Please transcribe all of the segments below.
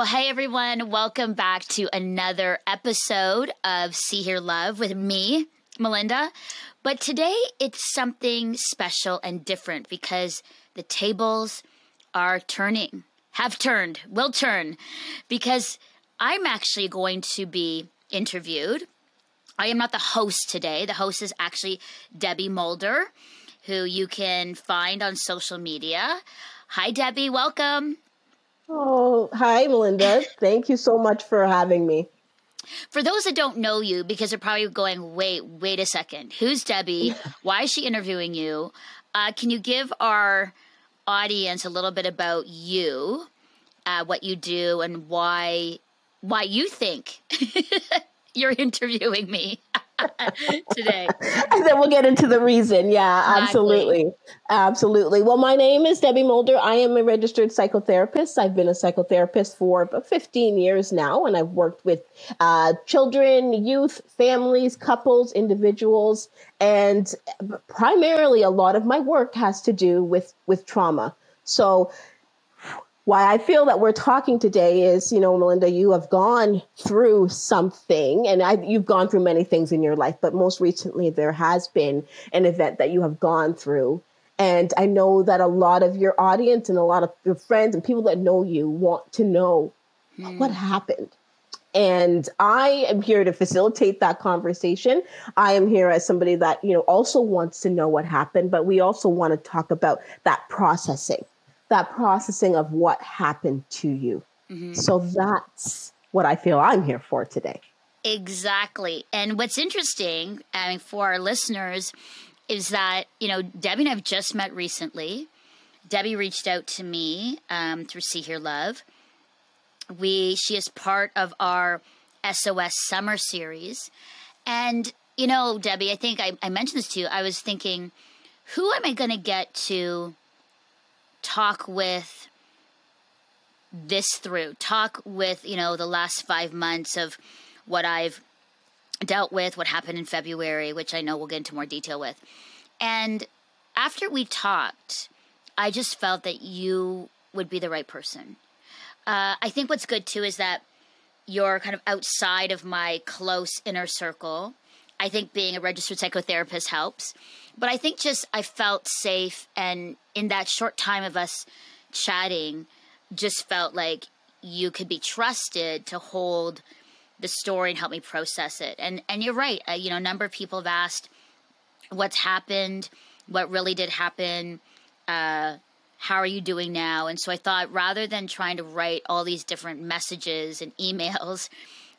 Well, hey everyone, welcome back to another episode of See Hear Love with me, Melinda. But today it's something special and different because the tables are turning, have turned, will turn, because I'm actually going to be interviewed. I am not the host today. The host is actually Debbie Mulder, who you can find on social media. Hi, Debbie. Welcome. Oh, hi, Melinda. Thank you so much for having me. For those that don't know you, because they're probably going, wait, wait a second, who's Debbie? Why is she interviewing you? Uh, can you give our audience a little bit about you, uh, what you do, and why why you think you're interviewing me? today. and then we'll get into the reason. Yeah, absolutely. Exactly. Absolutely. Well, my name is Debbie Mulder. I am a registered psychotherapist. I've been a psychotherapist for about 15 years now, and I've worked with uh, children, youth, families, couples, individuals, and primarily a lot of my work has to do with, with trauma. So why I feel that we're talking today is, you know, Melinda, you have gone through something and I, you've gone through many things in your life, but most recently there has been an event that you have gone through. And I know that a lot of your audience and a lot of your friends and people that know you want to know hmm. what happened. And I am here to facilitate that conversation. I am here as somebody that, you know, also wants to know what happened, but we also want to talk about that processing that processing of what happened to you. Mm-hmm. So that's what I feel I'm here for today. Exactly. And what's interesting, I mean, for our listeners, is that, you know, Debbie and I have just met recently. Debbie reached out to me um, through See Hear Love. We, she is part of our SOS Summer Series. And, you know, Debbie, I think I, I mentioned this to you. I was thinking, who am I going to get to talk with this through, talk with, you know, the last five months of what I've dealt with, what happened in February, which I know we'll get into more detail with. And after we talked, I just felt that you would be the right person. Uh, I think what's good too is that you're kind of outside of my close inner circle. I think being a registered psychotherapist helps. But I think just I felt safe, and in that short time of us chatting, just felt like you could be trusted to hold the story and help me process it. And and you're right. Uh, you know, a number of people have asked what's happened, what really did happen. Uh, how are you doing now? And so I thought rather than trying to write all these different messages and emails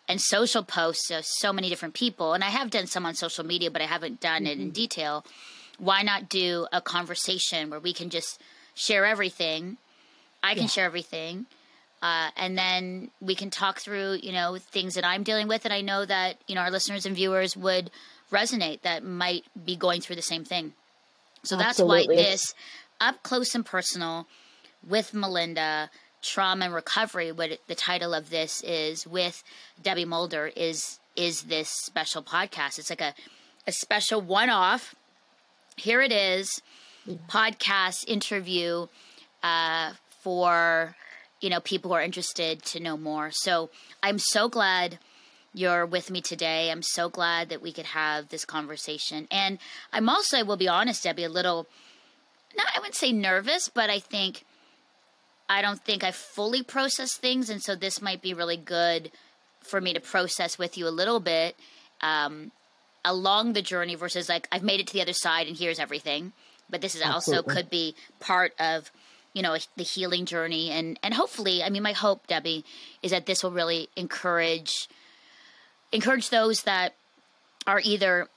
and social posts of so many different people, and I have done some on social media, but I haven't done mm-hmm. it in mm-hmm. detail why not do a conversation where we can just share everything? I can yeah. share everything. Uh, and then we can talk through, you know, things that I'm dealing with, and I know that you know our listeners and viewers would resonate that might be going through the same thing. So Absolutely. that's why this up close and personal with Melinda trauma and recovery. What the title of this is with Debbie Mulder is is this special podcast. It's like a a special one off here it is podcast interview uh, for you know people who are interested to know more so i'm so glad you're with me today i'm so glad that we could have this conversation and i'm also i will be honest debbie a little not i wouldn't say nervous but i think i don't think i fully process things and so this might be really good for me to process with you a little bit um, along the journey versus like I've made it to the other side and here's everything. But this is Absolutely. also could be part of you know the healing journey and and hopefully I mean my hope Debbie is that this will really encourage encourage those that are either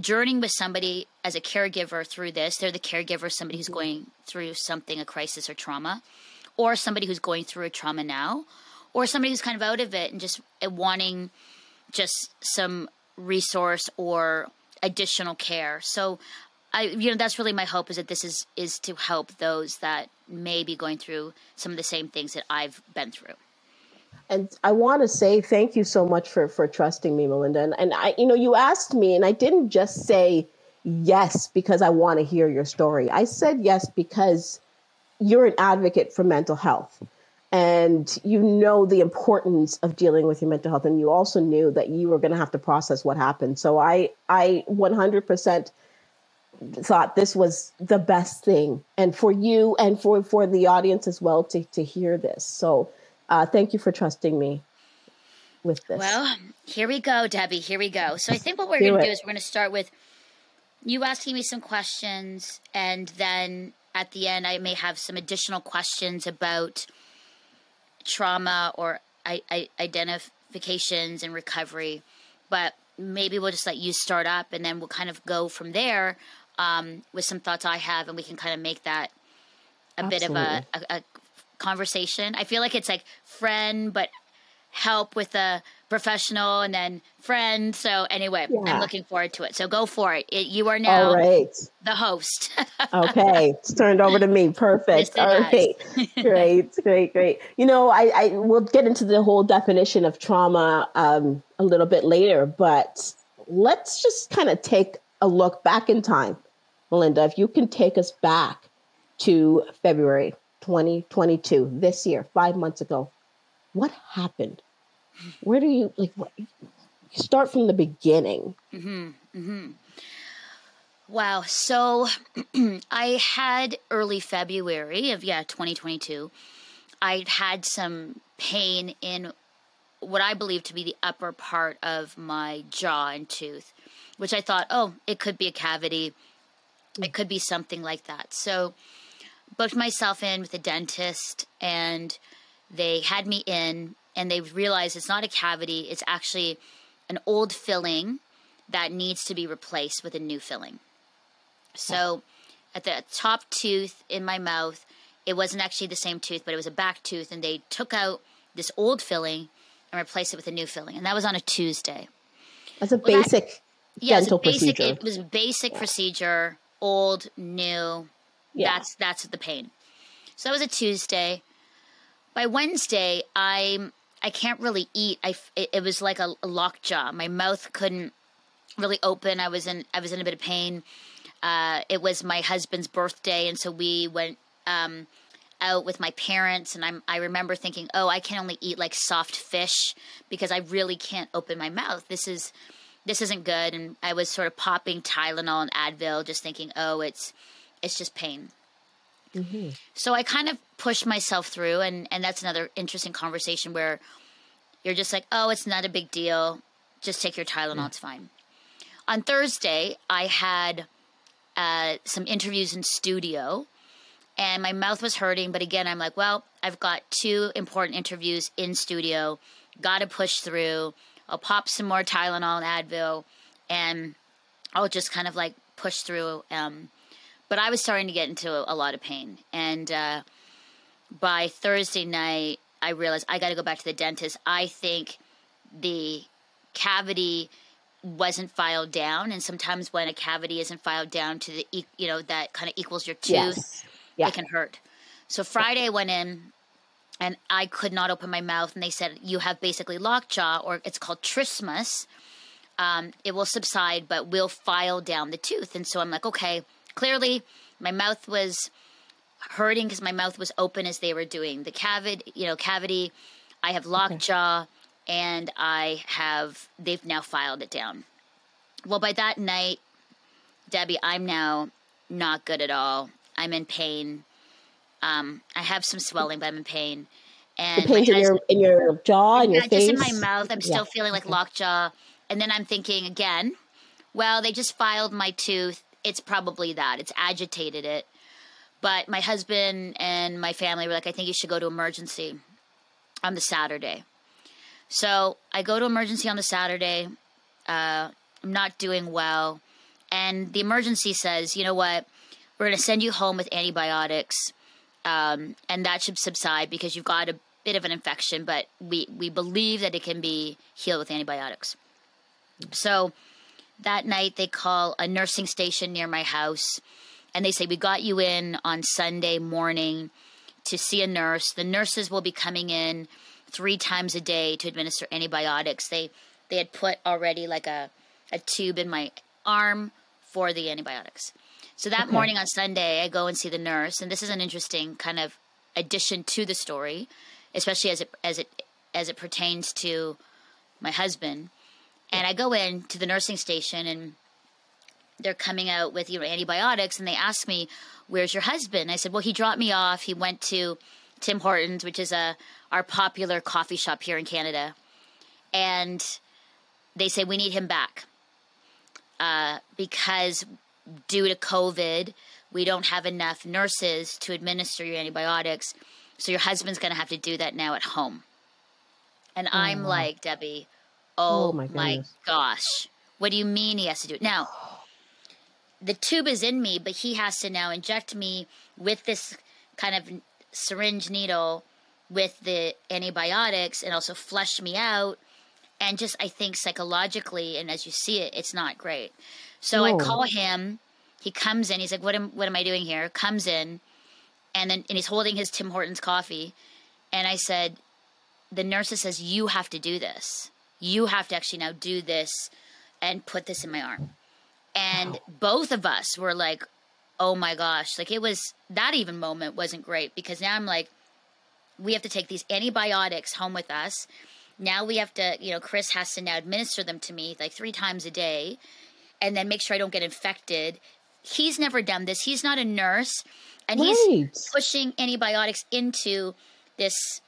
journeying with somebody as a caregiver through this they're the caregiver somebody who's mm-hmm. going through something a crisis or trauma or somebody who's going through a trauma now or somebody who's kind of out of it and just wanting just some resource or additional care. So I you know that's really my hope is that this is is to help those that may be going through some of the same things that I've been through. And I want to say thank you so much for for trusting me, Melinda. And, and I you know you asked me and I didn't just say yes because I want to hear your story. I said yes because you're an advocate for mental health. and you know the importance of dealing with your mental health and you also knew that you were going to have to process what happened so i i 100% thought this was the best thing and for you and for for the audience as well to to hear this so uh, thank you for trusting me with this. Well here we go debbie. Here we go. So i think what we're going to do is we're going to start with you asking me some questions and then at the end i may have some additional questions about trauma or I, I, identifications and recovery. But maybe we'll just let you start up and then we'll kind of go from there um, with some thoughts I have, and we can kind of make that a Absolutely. bit of a, a, a, conversation. I feel like it's like friend, but help with a professional and then friend. So anyway, yeah. I'm looking forward to it. So go for it. it you are now the host. okay, it's turned over to me. Perfect. Yes, All right, great, great, great. You know, I, I will get into the whole definition of trauma um, a little bit later, but let's just kind of take a look back in time Melinda, if you can take us back to February 2022, this year, five months ago, what happened? Where do you like? What, start from the beginning. Mm-hmm, mm-hmm. Wow. So I had early February of yeah 2022. I'd had some pain in what I believe to be the upper part of my jaw and tooth, which I thought, oh, it could be a cavity it could be something like that. So, booked myself in with a dentist, and they had me in, and they realized it's not a cavity; it's actually an old filling that needs to be replaced with a new filling. So, at the top tooth in my mouth, it wasn't actually the same tooth, but it was a back tooth, and they took out this old filling and replaced it with a new filling, and that was on a Tuesday. That's a well, basic that, yeah, dental basic, procedure. It was a basic procedure old, new. Yeah. That's that's the pain. So that was a Tuesday. By Wednesday, I I can't really eat. I it, it was like a, a locked jaw. My mouth couldn't really open. I was in I was in a bit of pain. Uh, it was my husband's birthday, and so we went um, out with my parents. And I'm I remember thinking, oh, I can only eat like soft fish because I really can't open my mouth. This is this isn't good. And I was sort of popping Tylenol and Advil, just thinking, oh, it's it's just pain. Mm-hmm. So I kind of pushed myself through, and and that's another interesting conversation where you're just like, oh, it's not a big deal. Just take your Tylenol, yeah. it's fine. On Thursday, I had uh, some interviews in studio, and my mouth was hurting. But again, I'm like, well, I've got two important interviews in studio. Got to push through. I'll pop some more Tylenol and Advil, and I'll just kind of like push through. Um, but I was starting to get into a, a lot of pain, and uh, by Thursday night, I realized I got to go back to the dentist. I think the cavity wasn't filed down, and sometimes when a cavity isn't filed down to the you know that kind of equals your tooth, yes. yeah. it can hurt. So Friday I went in and I could not open my mouth. And they said, You have basically lockjaw, or it's called trismus. Um, it will subside, but will file down the tooth. And so I'm like, Okay, clearly my mouth was hurting because my mouth was open as they were doing the cavity, you know, cavity. I have lockjaw, okay. and I have, they've now filed it down. Well, by that night, Debbie, I'm now not good at all. I'm in pain. Um, I have some swelling, but I'm in pain. And the pain in your in your jaw and your just face. Just in my mouth. I'm still yeah. feeling like lockjaw. And then I'm thinking again, well, they just filed my tooth. It's probably that. It's agitated it. But my husband and my family were like, I think you should go to emergency on the Saturday. So I go to emergency on the Saturday. Uh, I'm not doing well. And the emergency says, you know what? We're going to send you home with antibiotics um, and that should subside because you've got a bit of an infection, but we, we believe that it can be healed with antibiotics. So that night they call a nursing station near my house and they say, We got you in on Sunday morning to see a nurse. The nurses will be coming in three times a day to administer antibiotics. They they had put already like a, a tube in my arm for the antibiotics. So that okay. morning on Sunday, I go and see the nurse, and this is an interesting kind of addition to the story. especially as it as it as it pertains to my husband. And I go in to the nursing station and they're coming out with you know antibiotics and they ask me, "Where's your husband?" I said, "Well, he dropped me off. He went to Tim Hortons, which is a our popular coffee shop here in Canada." And they say we need him back uh, because due to COVID, we don't have enough nurses to administer your antibiotics. So your husband's going to have to do that now at home. And oh, I'm like, Debbie, oh, oh my, my, gosh. What do you mean he has to do it? Now, the tube is in me, but he has to now inject me with this kind of syringe needle with the antibiotics and also flush me out. And just, I think psychologically, and as you see it, it's not great. So I call him. He comes in. He's like, "What am What am I doing here?" Comes in, and then and he's holding his Tim Hortons coffee. And I said, "The nurse says you have to do this. You have to actually now do this, and put this in my arm." And wow. both of us were like, "Oh my gosh!" Like it was that even moment wasn't great because now I'm like, we have to take these antibiotics home with us. Now we have to, you know, Chris has to now administer them to me like three times a day and then make sure I don't get infected. He's never done this. He's not a nurse, and right. he's pushing antibiotics into this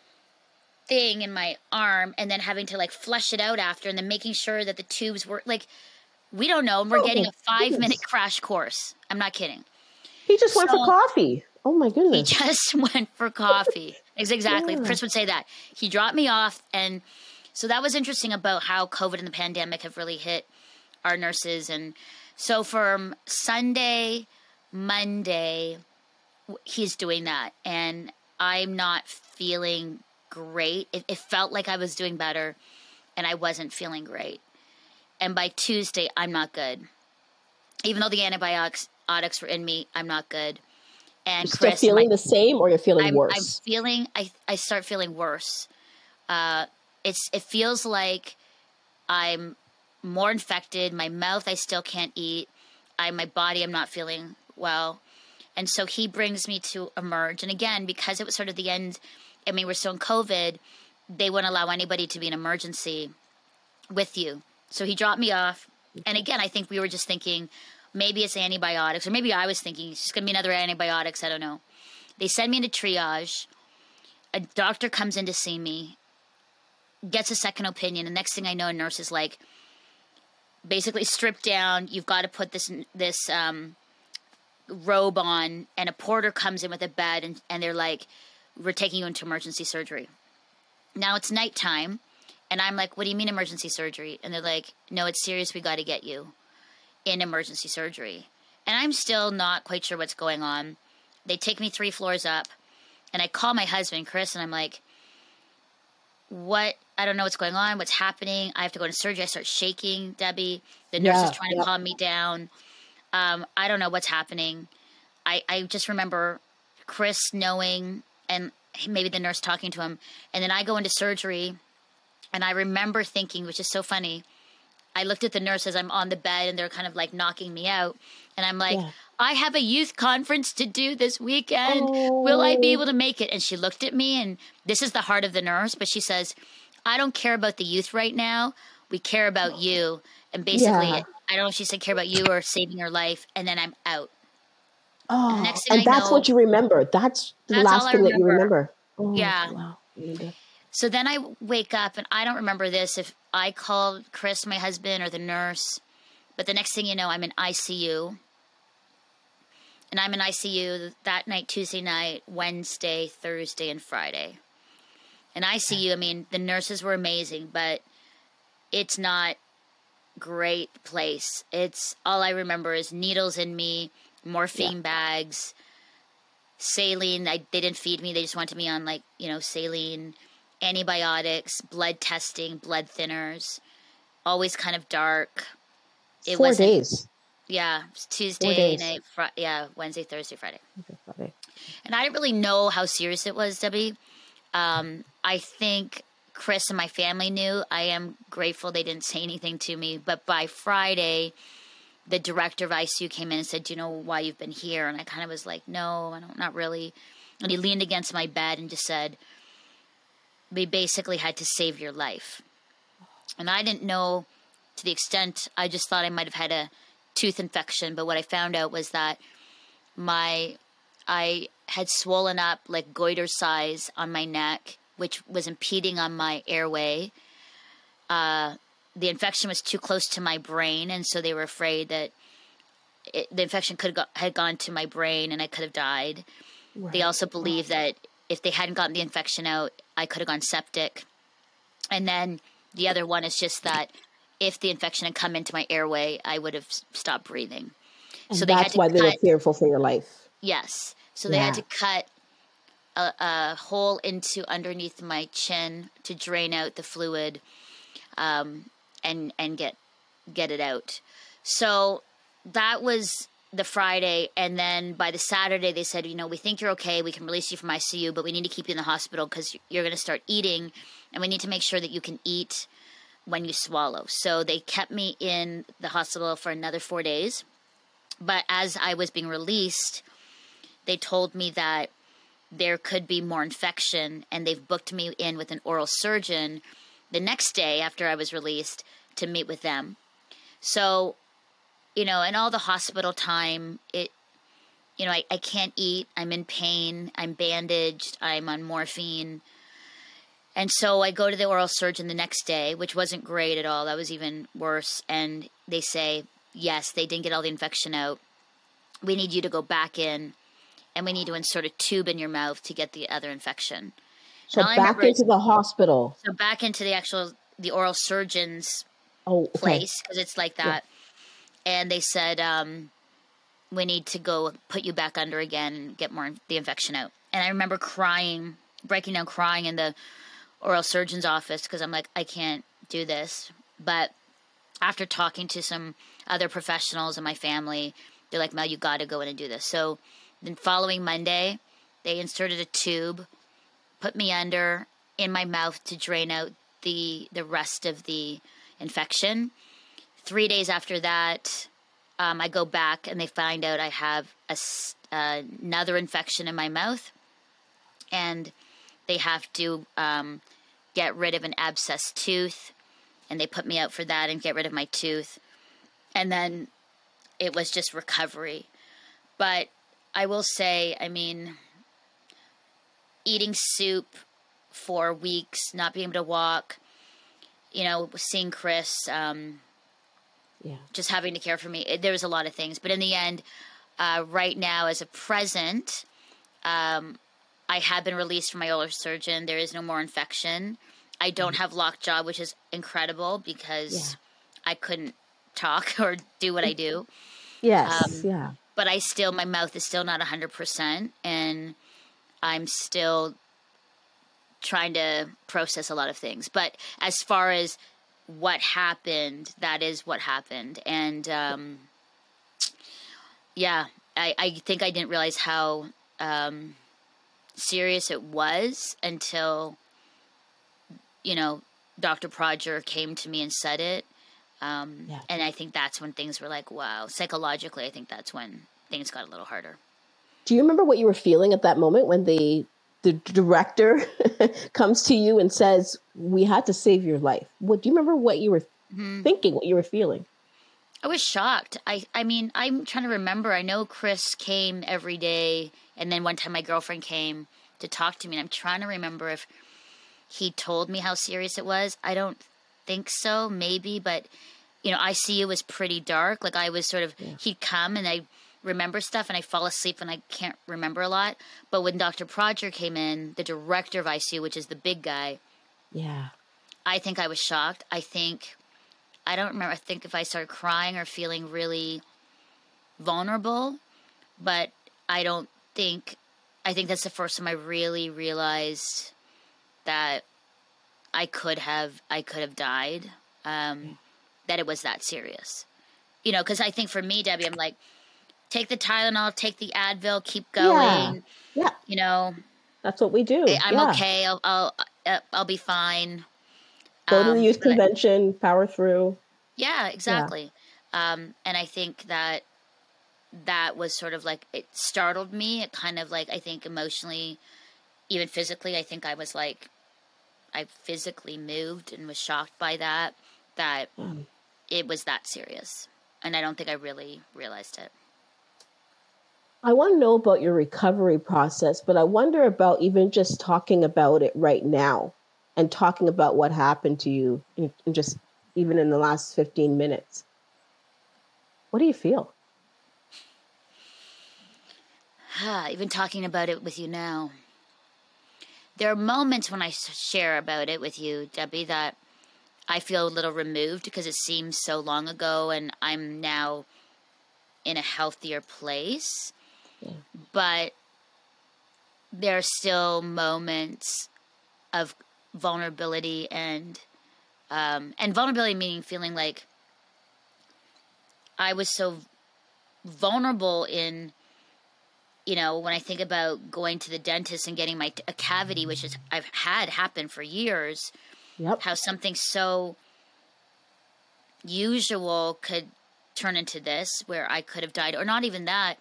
thing in my arm and then having to like flush it out after and then making sure that the tubes were like we don't know and we're oh, getting a oh, five goodness. minute crash course i'm not kidding he just went for coffee oh my goodness he just went for coffee exactly yeah. chris would say that he dropped me off and so that was interesting about how covid and the pandemic have really hit our nurses. And so from Sunday, Monday, he's doing that. And I'm not feeling great. It, it felt like I was doing better, and I wasn't feeling great. And by Tuesday, I'm not good. Even though the antibiotics were in me, I'm not good. And you're Chris, still feeling my, the same, or you're feeling I'm, worse? I'm feeling. I I start feeling worse. Uh, it's it feels like I'm more infected. My mouth, I still can't eat. I, my body, I'm not feeling well. And so he brings me to emerge. And again, because it was sort of the end, I mean, we're still in COVID, they wouldn't allow anybody to be an emergency with you. So he dropped me off. And again, I think we were just thinking maybe it's antibiotics, or maybe I was thinking it's just going to be another antibiotics. I don't know. They send me into triage. A doctor comes in to see me, gets a second opinion. The next thing I know, a nurse is like, basically stripped down. You've got to put this this um, robe on, and a porter comes in with a bed, and, and they're like, "We're taking you into emergency surgery." Now it's nighttime, and I'm like, "What do you mean emergency surgery?" And they're like, "No, it's serious. We got to get you in emergency surgery." And I'm still not quite sure what's going on. They take me three floors up, and I call my husband, Chris, and I'm like, "What I don't know what's going on, what's happening. I have to go to surgery. I start shaking, Debbie. The nurse yeah, is trying yeah. to calm me down. Um, I don't know what's happening. I, I just remember Chris knowing and maybe the nurse talking to him. And then I go into surgery and I remember thinking, which is so funny. I looked at the nurse as I'm on the bed and they're kind of like knocking me out. And I'm like, yeah. I have a youth conference to do this weekend. Oh. Will I be oh. able to make it? And she looked at me and this is the heart of the nurse, but she says, I don't care about the youth right now. We care about you. And basically, yeah. I don't know if she said care about you or saving your life, and then I'm out. Oh, and, and that's know, what you remember. That's the that's last thing that you remember. Oh, yeah. Wow. So then I wake up, and I don't remember this if I called Chris, my husband, or the nurse. But the next thing you know, I'm in ICU. And I'm in ICU that night, Tuesday night, Wednesday, Thursday, and Friday. And ICU, I mean, the nurses were amazing, but it's not great place. It's all I remember is needles in me, morphine yeah. bags, saline. I, they didn't feed me; they just wanted me on like you know saline, antibiotics, blood testing, blood thinners. Always kind of dark. It Four days. Yeah, Tuesday night. Fr- yeah, Wednesday, Thursday, Friday. Okay, Friday. And I didn't really know how serious it was, Debbie. Um, I think Chris and my family knew. I am grateful they didn't say anything to me. But by Friday, the director of ICU came in and said, "Do you know why you've been here?" And I kind of was like, "No, I don't, not really." And he leaned against my bed and just said, we basically had to save your life. And I didn't know to the extent, I just thought I might have had a tooth infection. But what I found out was that my, I had swollen up like goiter size on my neck, which was impeding on my airway. Uh, the infection was too close to my brain, and so they were afraid that it, the infection could have had gone to my brain and I could have died. Right. They also believe that if they hadn't gotten the infection out, I could have gone septic. And then the other one is just that if the infection had come into my airway, I would have stopped breathing. And so that's why cut, they were fearful for your life. Yes. So they yeah. had to cut a, a, hole into underneath my chin to drain out the fluid, um, and and get get it out. So that was the Friday, and then by the Saturday, they said, you know, we think you're okay. We can release you from ICU, but we need to keep you in the hospital because you're going to start eating, and we need to make sure that you can eat when you swallow. So they kept me in the hospital for another four days. But as I was being released, they told me that there could be more infection, and they've booked me in with an oral surgeon the next day after I was released to meet with them. So you know, and all the hospital time, it, you know, I, I can't eat. I'm in pain. I'm bandaged. I'm on morphine. And so I go to the oral surgeon the next day, which wasn't great at all. That was even worse. And they say, yes, they didn't get all the infection out. We need you to go back in and we need to insert a tube in your mouth to get the other infection. So back into the hospital. So back into the actual the oral surgeon's oh, okay. place because it's like that and they said um, we need to go put you back under again and get more the infection out. And I remember crying, breaking down, crying in the oral surgeon's office because I'm like, I can't do this. But after talking to some other professionals in my family, they're like, Mel, you got to go in and do this. So then, following Monday, they inserted a tube, put me under in my mouth to drain out the the rest of the infection. Three days after that, um, I go back and they find out I have a, uh, another infection in my mouth, and they have to um, get rid of an abscess tooth, and they put me out for that and get rid of my tooth, and then it was just recovery. But I will say, I mean, eating soup for weeks, not being able to walk, you know, seeing Chris. Um, yeah. just having to care for me. There was a lot of things, but in the end, uh, right now as a present, um, I have been released from my oral surgeon. There is no more infection. I don't have lockjaw, which is incredible because yeah. I couldn't talk or do what I do. Yes. Um, yeah. But I still, my mouth is still not 100%, and I'm still trying to process a lot of things. But as far as what happened, that is what happened. And um, yeah, I, I think I didn't realize how um, serious it was until, you know, Dr. Proger came to me and said it. Um, yeah. And I think that's when things were like, wow. Psychologically, I think that's when things got a little harder. Do you remember what you were feeling at that moment when the the director comes to you and says, "We had to save your life." What do you remember? What you were mm-hmm. thinking? What you were feeling? I was shocked. I I mean, I'm trying to remember. I know Chris came every day, and then one time my girlfriend came to talk to me. And I'm trying to remember if he told me how serious it was. I don't think so. Maybe, but you know, ICU was pretty dark. Like I was sort of. Yeah. He'd come and I remember stuff and I fall asleep and I can't remember a lot. But when Dr. Prodger came in, the director of ICU, which is the big guy, yeah, I think I was shocked. I think I don't remember. I think if I started crying or feeling really vulnerable, but I don't think. I think that's the first time I really realized that I could have I could have died. Um, that it was that serious, you know. Because I think for me, Debbie, I'm like take the Tylenol, take the Advil, keep going. Yeah. yeah. You know, that's what we do. I'm yeah. okay. I'll, I'll, uh, I'll be fine. Go to the um, youth convention, I, power through. Yeah, exactly. Yeah. Um, and I think that that was sort of like, it startled me. It kind of like, I think emotionally, even physically, I think I was like, I physically moved and was shocked by that that mm. it was that serious. And I don't think I really realized it. I want to know about your recovery process, but I wonder about even just talking about it right now and talking about what happened to you in, in just even in the last 15 minutes. What do you feel? even talking about it with you now. There are moments when I share about it with you, Debbie, that I feel a little removed because it seems so long ago and I'm now in a healthier place. Yeah. But there are still moments of vulnerability and um, and vulnerability meaning feeling like I was so vulnerable in you know when I think about going to the dentist and getting my a cavity, which is I've had happen for years. Yep. How something so usual could turn into this, where I could have died, or not even that.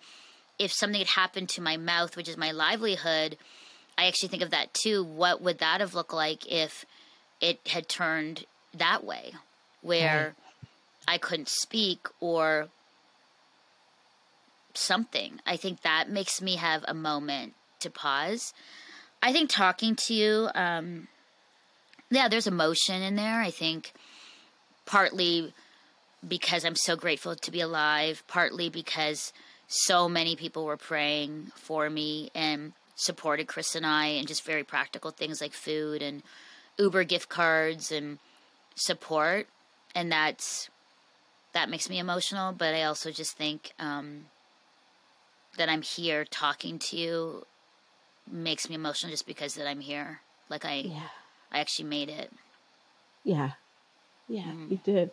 If something had happened to my mouth, which is my livelihood, I actually think of that too. What would that have looked like if it had turned that way, where right. I couldn't speak or something. I think that makes me have a moment to pause. I think talking to you, um, yeah, there's emotion in there. I think partly because I'm so grateful to be alive, partly because so many people were praying for me and supported Chris and I, and just very practical things like food and Uber gift cards and support, and that's that makes me emotional. But I also just think um, that I'm here talking to you makes me emotional just because that I'm here. Like I, yeah. I actually made it. Yeah, yeah, mm. you did.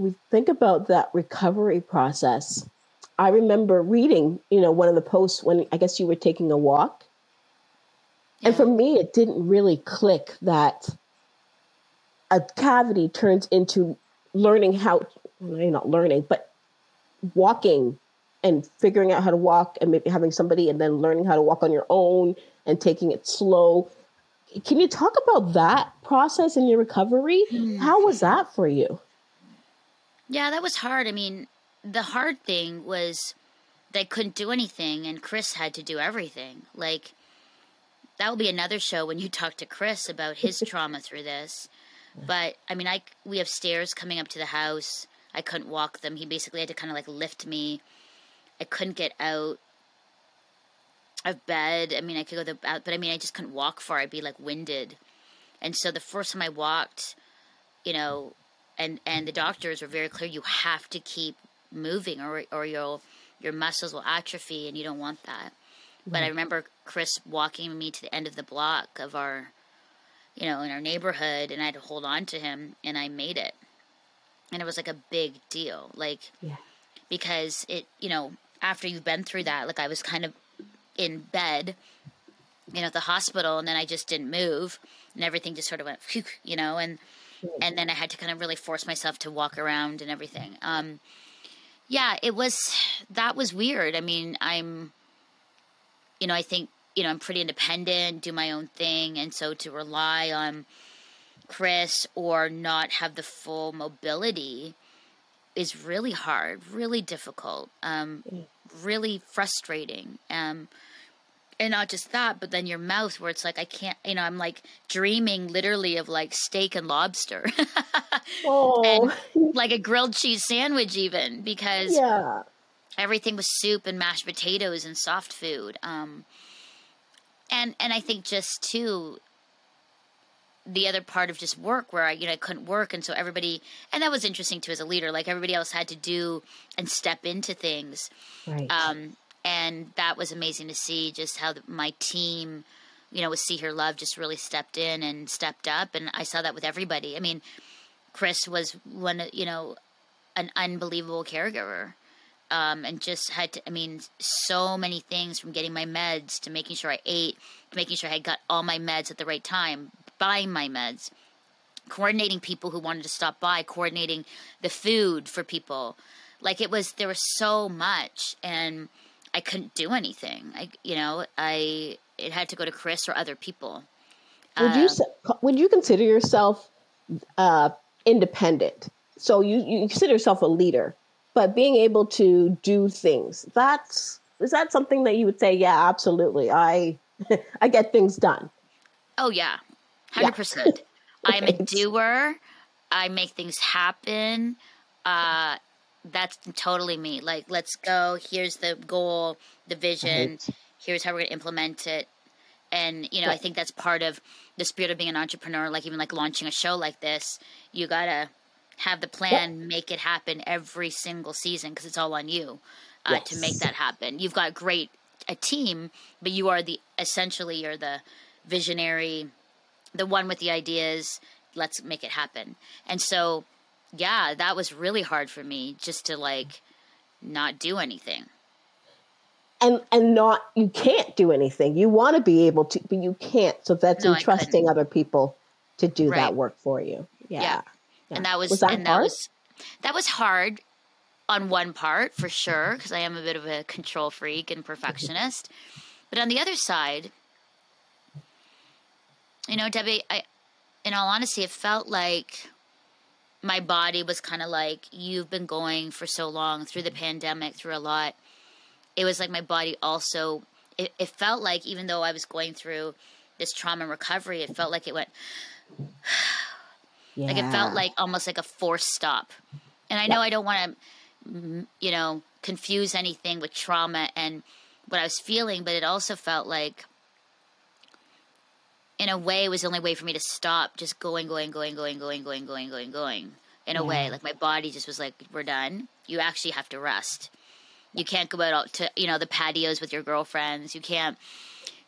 We think about that recovery process. I remember reading, you know, one of the posts when I guess you were taking a walk. Yeah. And for me, it didn't really click that a cavity turns into learning how well, not learning but walking and figuring out how to walk and maybe having somebody and then learning how to walk on your own and taking it slow can you talk about that process in your recovery mm. how was that for you yeah that was hard i mean the hard thing was they couldn't do anything and chris had to do everything like that will be another show when you talk to chris about his trauma through this but I mean, I we have stairs coming up to the house. I couldn't walk them. He basically had to kind of like lift me. I couldn't get out of bed. I mean, I could go the but I mean, I just couldn't walk far. I'd be like winded. And so the first time I walked, you know, and and the doctors were very clear. You have to keep moving, or or your your muscles will atrophy, and you don't want that. But I remember Chris walking me to the end of the block of our you know, in our neighborhood, and I had to hold on to him, and I made it. And it was like a big deal, like, yeah. because it, you know, after you've been through that, like I was kind of in bed, you know, at the hospital, and then I just didn't move, and everything just sort of went, you know, and and then I had to kind of really force myself to walk around and everything. Um, yeah, it was that was weird. I mean, I'm, you know, I think you know, I'm pretty independent, do my own thing, and so to rely on Chris or not have the full mobility is really hard, really difficult, um, really frustrating. Um, and not just that, but then your mouth, where it's like I can't, you know, I'm like dreaming literally of like steak and lobster, oh. and like a grilled cheese sandwich, even because yeah. everything was soup and mashed potatoes and soft food. Um, and and I think just too the other part of just work where I you know I couldn't work and so everybody and that was interesting too as a leader like everybody else had to do and step into things right. um and that was amazing to see just how the, my team you know with See Hear Love just really stepped in and stepped up and I saw that with everybody I mean Chris was one you know an unbelievable caregiver um, and just had to, I mean, so many things from getting my meds to making sure I ate, to making sure I had got all my meds at the right time, buying my meds, coordinating people who wanted to stop by, coordinating the food for people. Like it was, there was so much, and I couldn't do anything. I, you know, I, it had to go to Chris or other people. Would you uh, would you consider yourself uh, independent? So you you consider yourself a leader, but being able to do things that's is that something that you would say? Yeah, absolutely. I I get things done. Oh yeah, hundred yeah. percent. I'm a doer. I make things happen. Uh, that's totally me. Like, let's go. Here's the goal, the vision. Right. Here's how we're going to implement it. And you know, yeah. I think that's part of the spirit of being an entrepreneur. Like even like launching a show like this, you gotta have the plan, yeah. make it happen every single season because it's all on you uh, yes. to make that happen. You've got great a team, but you are the essentially you're the visionary, the one with the ideas. Let's make it happen. And so yeah, that was really hard for me just to like not do anything. And and not you can't do anything. You want to be able to, but you can't. So that's no, entrusting other people to do right. that work for you. Yeah. yeah. yeah. And that was, was that and hard? that was that was hard on one part for sure because I am a bit of a control freak and perfectionist. but on the other side, you know, Debbie, I in all honesty, it felt like my body was kind of like you've been going for so long through the mm-hmm. pandemic through a lot. It was like my body also it, it felt like even though i was going through this trauma and recovery it felt like it went yeah. like it felt like almost like a forced stop. And i know i don't want to mm-hmm, you know confuse anything with trauma and what i was feeling but it also felt like in a way, it was the only way for me to stop just going, going, going, going, going, going, going, going, going. In a yeah. way, like my body just was like, "We're done. You actually have to rest. You can't go out to you know the patios with your girlfriends. You can't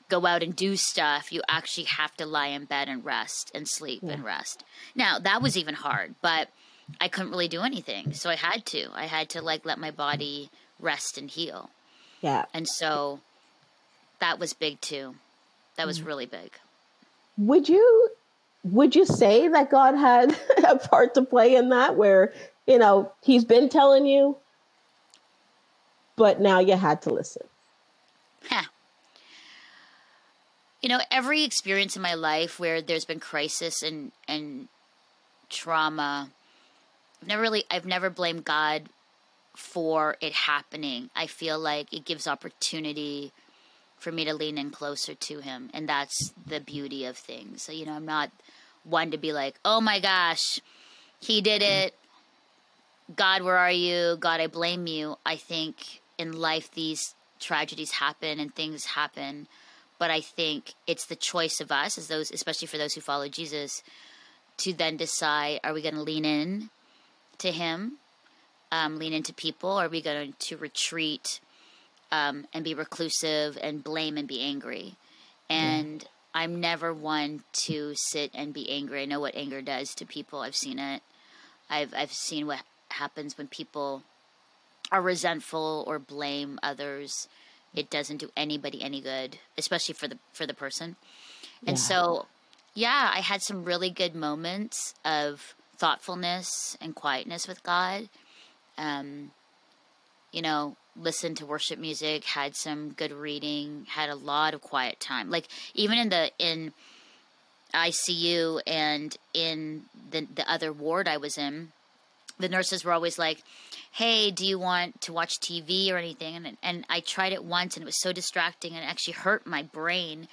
go out and do stuff. You actually have to lie in bed and rest and sleep yeah. and rest. Now that was even hard, but I couldn't really do anything, so I had to. I had to like let my body rest and heal. Yeah, and so that was big too. That was mm. really big would you would you say that God had a part to play in that where, you know, he's been telling you, but now you had to listen? Huh. You know, every experience in my life where there's been crisis and, and trauma, I've never really, I've never blamed God for it happening. I feel like it gives opportunity for me to lean in closer to him and that's the beauty of things. So you know i'm not one to be like oh my gosh he did it. God where are you? God i blame you. I think in life these tragedies happen and things happen but i think it's the choice of us as those especially for those who follow jesus to then decide are we going to lean in to him um, lean into people? Or are we going to retreat um, and be reclusive and blame and be angry. And mm. I'm never one to sit and be angry. I know what anger does to people. I've seen it. I've I've seen what happens when people are resentful or blame others. It doesn't do anybody any good, especially for the for the person. And yeah. so, yeah, I had some really good moments of thoughtfulness and quietness with God. Um, you know, listened to worship music, had some good reading, had a lot of quiet time. Like even in the in ICU and in the the other ward I was in, the nurses were always like, "Hey, do you want to watch TV or anything?" And and I tried it once and it was so distracting and it actually hurt my brain.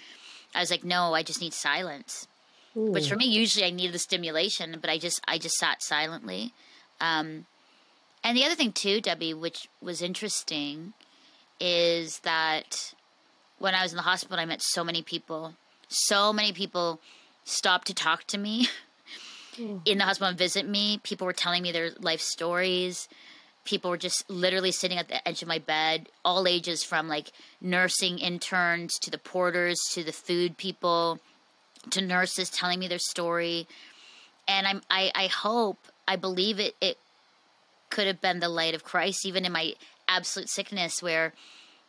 I was like, "No, I just need silence." Ooh. Which for me usually I needed the stimulation, but I just I just sat silently. Um, and the other thing too, Debbie, which was interesting, is that when I was in the hospital, I met so many people. So many people stopped to talk to me mm. in the hospital and visit me. People were telling me their life stories. People were just literally sitting at the edge of my bed, all ages from like nursing interns to the porters to the food people to nurses telling me their story. And I'm I, I hope, I believe it it could have been the light of Christ, even in my absolute sickness, where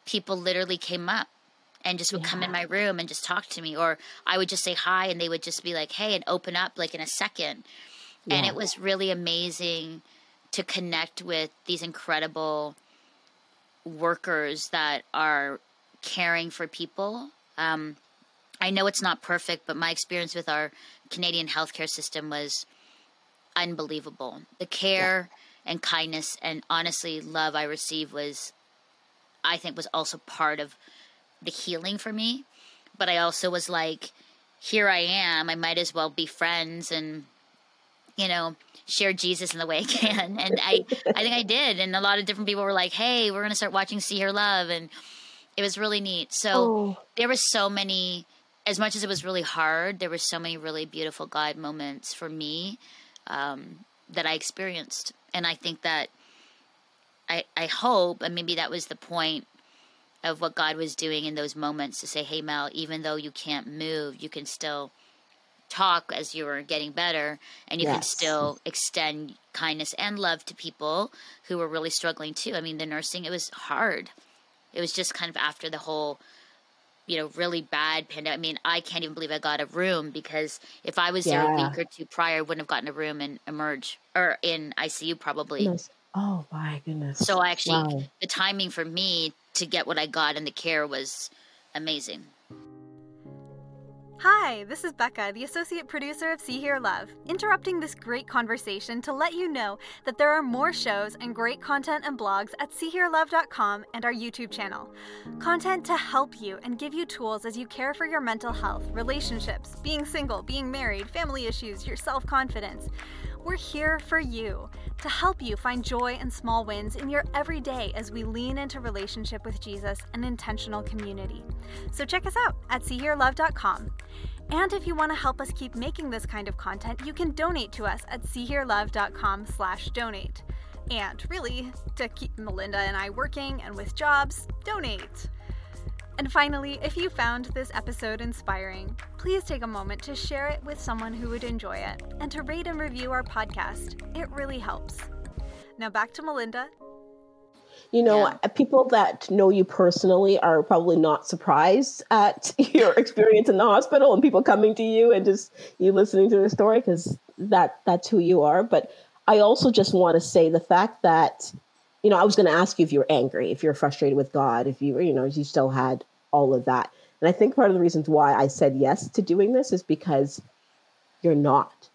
people literally came up and just would yeah. come in my room and just talk to me, or I would just say hi and they would just be like, hey, and open up like in a second. Yeah. And it was really amazing to connect with these incredible workers that are caring for people. Um, I know it's not perfect, but my experience with our Canadian healthcare system was unbelievable. The care yeah. And kindness and honestly love I received was, I think, was also part of the healing for me. But I also was like, here I am. I might as well be friends and, you know, share Jesus in the way I can. And I, I think I did. And a lot of different people were like, hey, we're going to start watching See Hear Love. And it was really neat. So oh. there were so many, as much as it was really hard, there were so many really beautiful God moments for me um, that I experienced. And I think that I, I hope, and maybe that was the point of what God was doing in those moments to say, hey, Mel, even though you can't move, you can still talk as you were getting better and you yes. can still extend kindness and love to people who were really struggling too. I mean, the nursing, it was hard. It was just kind of after the whole, you know, really bad pandemic. I mean, I can't even believe I got a room because if I was yeah. there a week or two prior, I wouldn't have gotten a room and emerge or in ICU probably. Oh my goodness. So actually, wow. the timing for me to get what I got in the care was amazing. Hi, this is Becca, the associate producer of See Hear Love, interrupting this great conversation to let you know that there are more shows and great content and blogs at SeeHearLove.com and our YouTube channel. Content to help you and give you tools as you care for your mental health, relationships, being single, being married, family issues, your self confidence. We're here for you to help you find joy and small wins in your everyday as we lean into relationship with Jesus and intentional community. So check us out at seehearlove.com. And if you want to help us keep making this kind of content, you can donate to us at seehearlove.com slash donate. And really, to keep Melinda and I working and with jobs, donate. And finally, if you found this episode inspiring, please take a moment to share it with someone who would enjoy it and to rate and review our podcast. It really helps. Now back to Melinda. You know, yeah. people that know you personally are probably not surprised at your experience in the hospital and people coming to you and just you listening to the story because that that's who you are. But I also just want to say the fact that you know, I was going to ask you if you were angry, if you're frustrated with God, if you, you know, you still had all of that. And I think part of the reasons why I said yes to doing this is because you're not.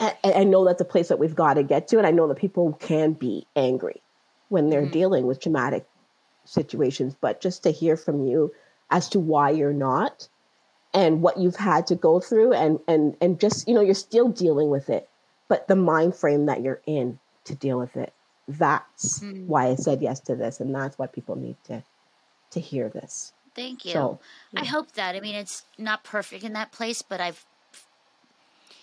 And I know that's a place that we've got to get to. And I know that people can be angry when they're mm-hmm. dealing with traumatic situations. But just to hear from you as to why you're not and what you've had to go through and and and just, you know, you're still dealing with it, but the mind frame that you're in to deal with it. That's mm-hmm. why I said yes to this. And that's why people need to to hear this. Thank you. So, yeah. I hope that. I mean, it's not perfect in that place, but I've.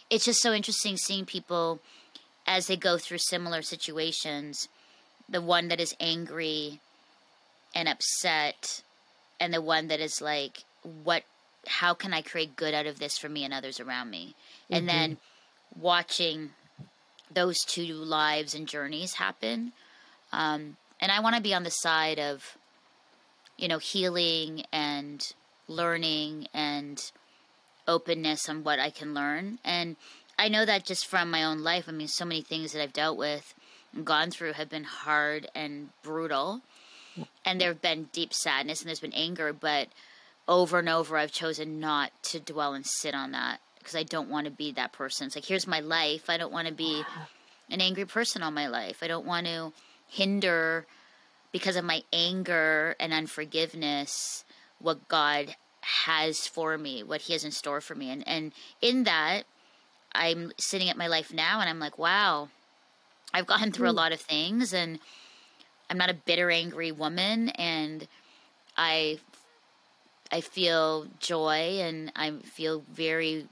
It's just so interesting seeing people as they go through similar situations. The one that is angry and upset, and the one that is like, "What? How can I create good out of this for me and others around me?" Mm-hmm. And then watching those two lives and journeys happen. Um, and I want to be on the side of you know, healing and learning and openness on what I can learn. And I know that just from my own life. I mean, so many things that I've dealt with and gone through have been hard and brutal. And there have been deep sadness and there's been anger, but over and over I've chosen not to dwell and sit on that because I don't want to be that person. It's like, here's my life. I don't want to be an angry person all my life. I don't want to hinder because of my anger and unforgiveness what God has for me, what He has in store for me. And, and in that, I'm sitting at my life now and I'm like, wow, I've gone through a mm. lot of things and I'm not a bitter, angry woman. And I, I feel joy and I feel very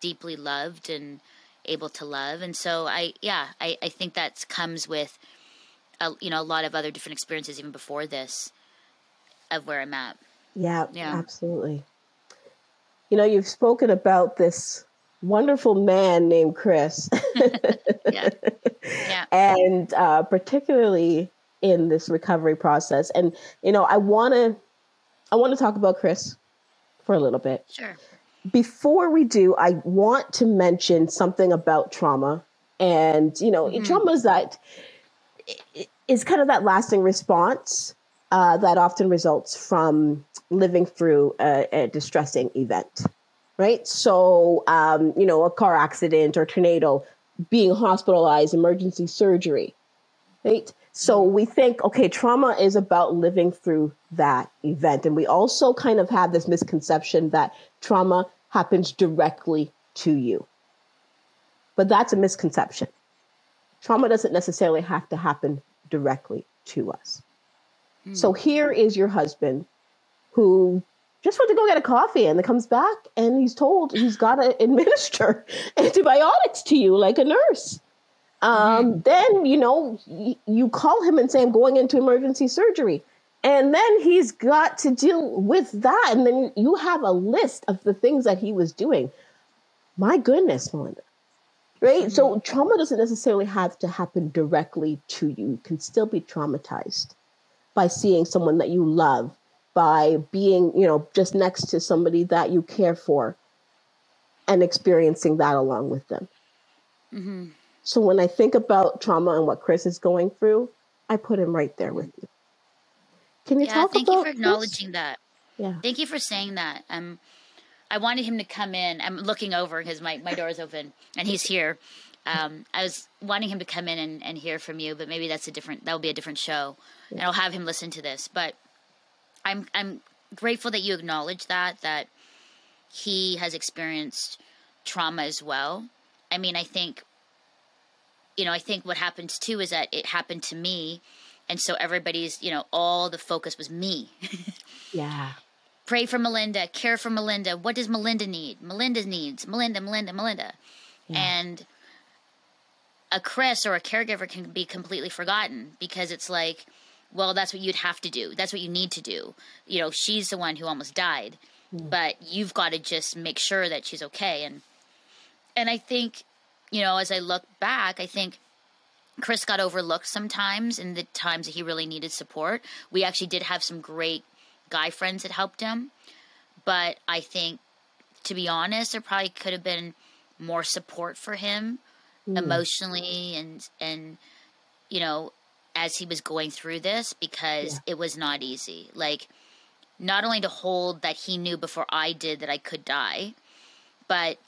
deeply loved and able to love. And so I, yeah, I, I think that comes with a, you know a lot of other different experiences even before this of where I'm at. Yeah, yeah, absolutely. You know, you've spoken about this wonderful man named Chris. yeah. yeah. And uh, particularly in this recovery process. And, you know, I want to, I want to talk about Chris for a little bit. Sure. Before we do, I want to mention something about trauma. And, you know, mm-hmm. trauma is that is kind of that lasting response uh, that often results from living through a, a distressing event, right? So, um, you know, a car accident or tornado, being hospitalized, emergency surgery, right? So we think, okay, trauma is about living through that event. And we also kind of have this misconception that trauma happens directly to you. But that's a misconception. Trauma doesn't necessarily have to happen directly to us. Mm. So here is your husband who just went to go get a coffee and then comes back and he's told he's got to administer antibiotics to you like a nurse. Um, mm-hmm. Then, you know, y- you call him and say, I'm going into emergency surgery. And then he's got to deal with that. And then you have a list of the things that he was doing. My goodness, Melinda. Right? Mm-hmm. So trauma doesn't necessarily have to happen directly to you. You can still be traumatized by seeing someone that you love, by being, you know, just next to somebody that you care for and experiencing that along with them. Mm-hmm. So when I think about trauma and what Chris is going through, I put him right there with you. Can you yeah, talk thank about Thank you for acknowledging this? that. Yeah. Thank you for saying that. Um, I wanted him to come in. I'm looking over because my, my door is open and he's here. Um, I was wanting him to come in and, and hear from you, but maybe that's a different, that will be a different show and I'll have him listen to this. But I'm, I'm grateful that you acknowledge that, that he has experienced trauma as well. I mean, I think you know, I think what happens too is that it happened to me. And so everybody's, you know, all the focus was me. yeah. Pray for Melinda, care for Melinda. What does Melinda need? Melinda needs Melinda, Melinda, Melinda. Yeah. And a Chris or a caregiver can be completely forgotten because it's like, well, that's what you'd have to do. That's what you need to do. You know, she's the one who almost died, mm. but you've got to just make sure that she's okay. And and I think you know, as I look back, I think Chris got overlooked sometimes in the times that he really needed support. We actually did have some great guy friends that helped him, but I think, to be honest, there probably could have been more support for him mm. emotionally and and you know as he was going through this because yeah. it was not easy. Like not only to hold that he knew before I did that I could die, but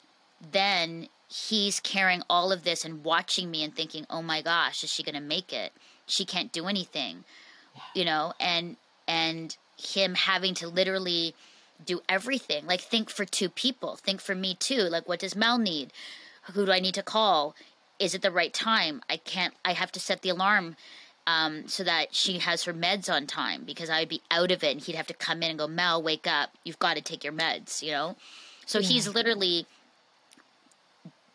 then he's carrying all of this and watching me and thinking, "Oh my gosh, is she going to make it? She can't do anything." You know, and and him having to literally do everything. Like think for two people. Think for me too. Like what does Mel need? Who do I need to call? Is it the right time? I can't I have to set the alarm um, so that she has her meds on time because I would be out of it and he'd have to come in and go, Mel, wake up. You've got to take your meds, you know? So yeah. he's literally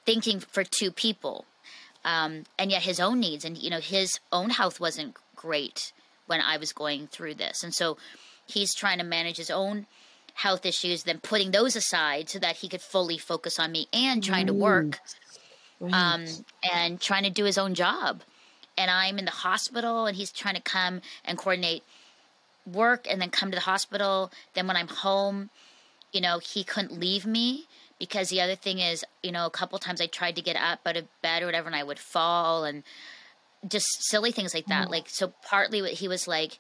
thinking for two people, um, and yet his own needs and you know his own health wasn't great when I was going through this, and so he's trying to manage his own health issues, then putting those aside so that he could fully focus on me and trying to work, right. um, and trying to do his own job. And I'm in the hospital, and he's trying to come and coordinate work, and then come to the hospital. Then when I'm home, you know, he couldn't leave me because the other thing is, you know, a couple times I tried to get up out of bed or whatever, and I would fall and just silly things like that. Mm. Like, so partly what he was like,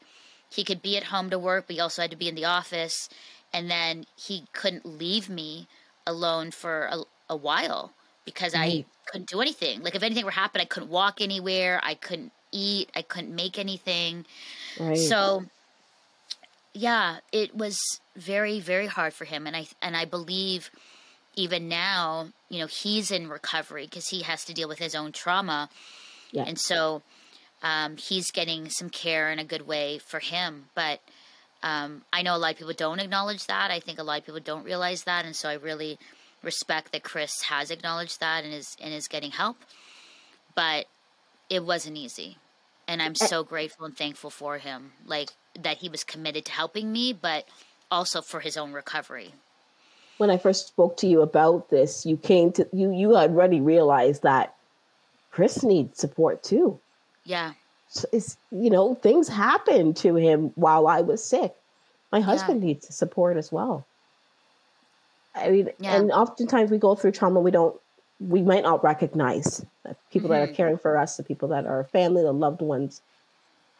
he could be at home to work, but he also had to be in the office, and then he couldn't leave me alone for a, a while because right. I couldn't do anything. Like, if anything were happen, I couldn't walk anywhere, I couldn't eat, I couldn't make anything. Right. So, yeah, it was very, very hard for him, and I and I believe even now, you know, he's in recovery because he has to deal with his own trauma. Yeah. And so um, he's getting some care in a good way for him. But um, I know a lot of people don't acknowledge that. I think a lot of people don't realize that. And so I really respect that Chris has acknowledged that and is, and is getting help. But it wasn't easy. And I'm eh so grateful and thankful for him, like that he was committed to helping me, but also for his own recovery when I first spoke to you about this, you came to you you had already realized that Chris needs support too. Yeah. So it's you know, things happened to him while I was sick. My husband yeah. needs support as well. I mean, yeah. and oftentimes we go through trauma we don't we might not recognize that people mm-hmm. that are mm-hmm. caring for us, the people that are family, the loved ones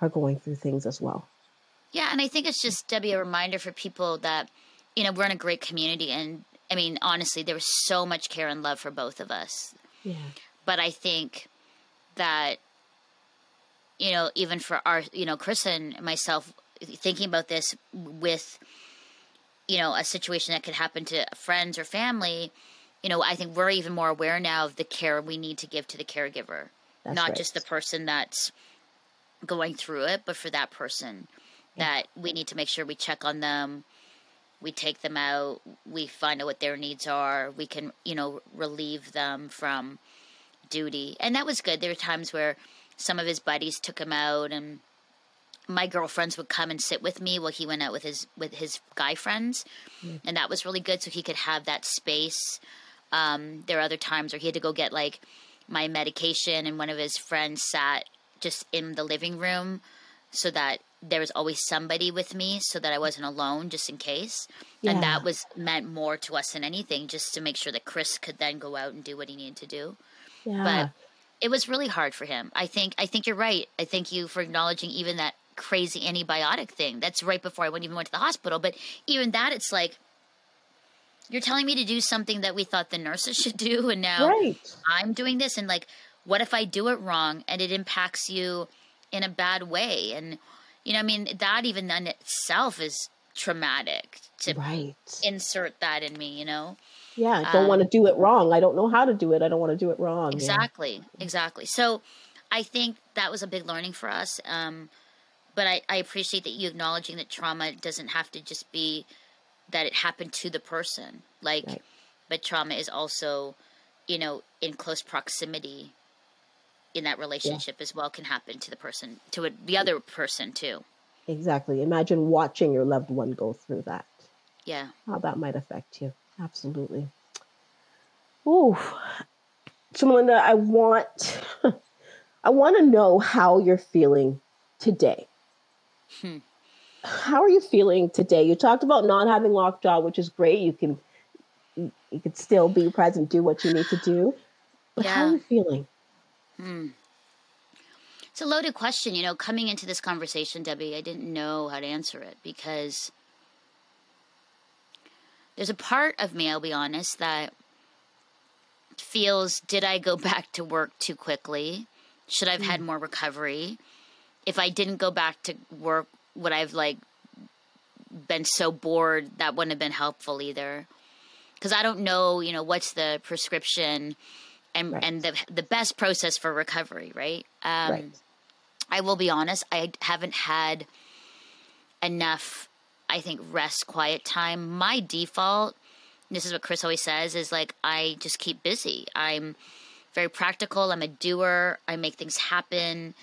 are going through things as well. Yeah, and I think it's just Debbie a reminder for people that you know we're in a great community, and I mean honestly, there was so much care and love for both of us. Yeah. But I think that you know even for our you know Chris and myself thinking about this with you know a situation that could happen to friends or family you know i think we're even more aware now of the care we need to give to the caregiver. That's not right. just the person that's going through it but for that person that we need to make sure we check on them we take them out we find out what their needs are we can you know relieve them from duty. And that was good. There were times where some of his buddies took him out and my girlfriends would come and sit with me while he went out with his with his guy friends and that was really good so he could have that space um, there are other times where he had to go get like my medication and one of his friends sat just in the living room so that there was always somebody with me so that I wasn't alone just in case. Yeah. And that was meant more to us than anything, just to make sure that Chris could then go out and do what he needed to do. Yeah. It was really hard for him. I think I think you're right. I thank you for acknowledging even that crazy antibiotic thing. That's right before I went even went to the hospital. But even that it's like you're telling me to do something that we thought the nurses should do and now right. I'm doing this and like what if I do it wrong and it impacts you in a bad way and you know I mean that even in itself is traumatic to Right. insert that in me, you know. Yeah. I don't um, want to do it wrong. I don't know how to do it. I don't want to do it wrong. Yeah. Exactly, exactly. So I think that was a big learning for us. Um, but I, I appreciate that you acknowledging that trauma doesn't have to just be that it happened to the person. Like, Right. but trauma is also, you know, in close proximity in that relationship as well can happen to the person, to a, the other person too. Exactly. Imagine watching your loved one go through that. Yeah. How that might affect you. Absolutely. Ooh. So Melinda, I want I want to know how you're feeling today. Hmm. How are you feeling today? You talked about not having lockjaw, which is great. You can you can still be present, do what you need to do. But how are you feeling? Hmm. It's a loaded question. You know, coming into this conversation, Debbie, I didn't know how to answer it because there's a part of me, I'll be honest, that feels did I go back to work too quickly? Should I've had more recovery? If I didn't go back to work, would I've like been so bored that wouldn't have been helpful either? Because I don't know, you know, what's the prescription and Right. and the the best process for recovery, right? Um, right. I will be honest, I haven't had enough, I think, rest, quiet time. My default, this is what Chris always says, is like I just keep busy. I'm very practical. I'm a doer. I make things happen.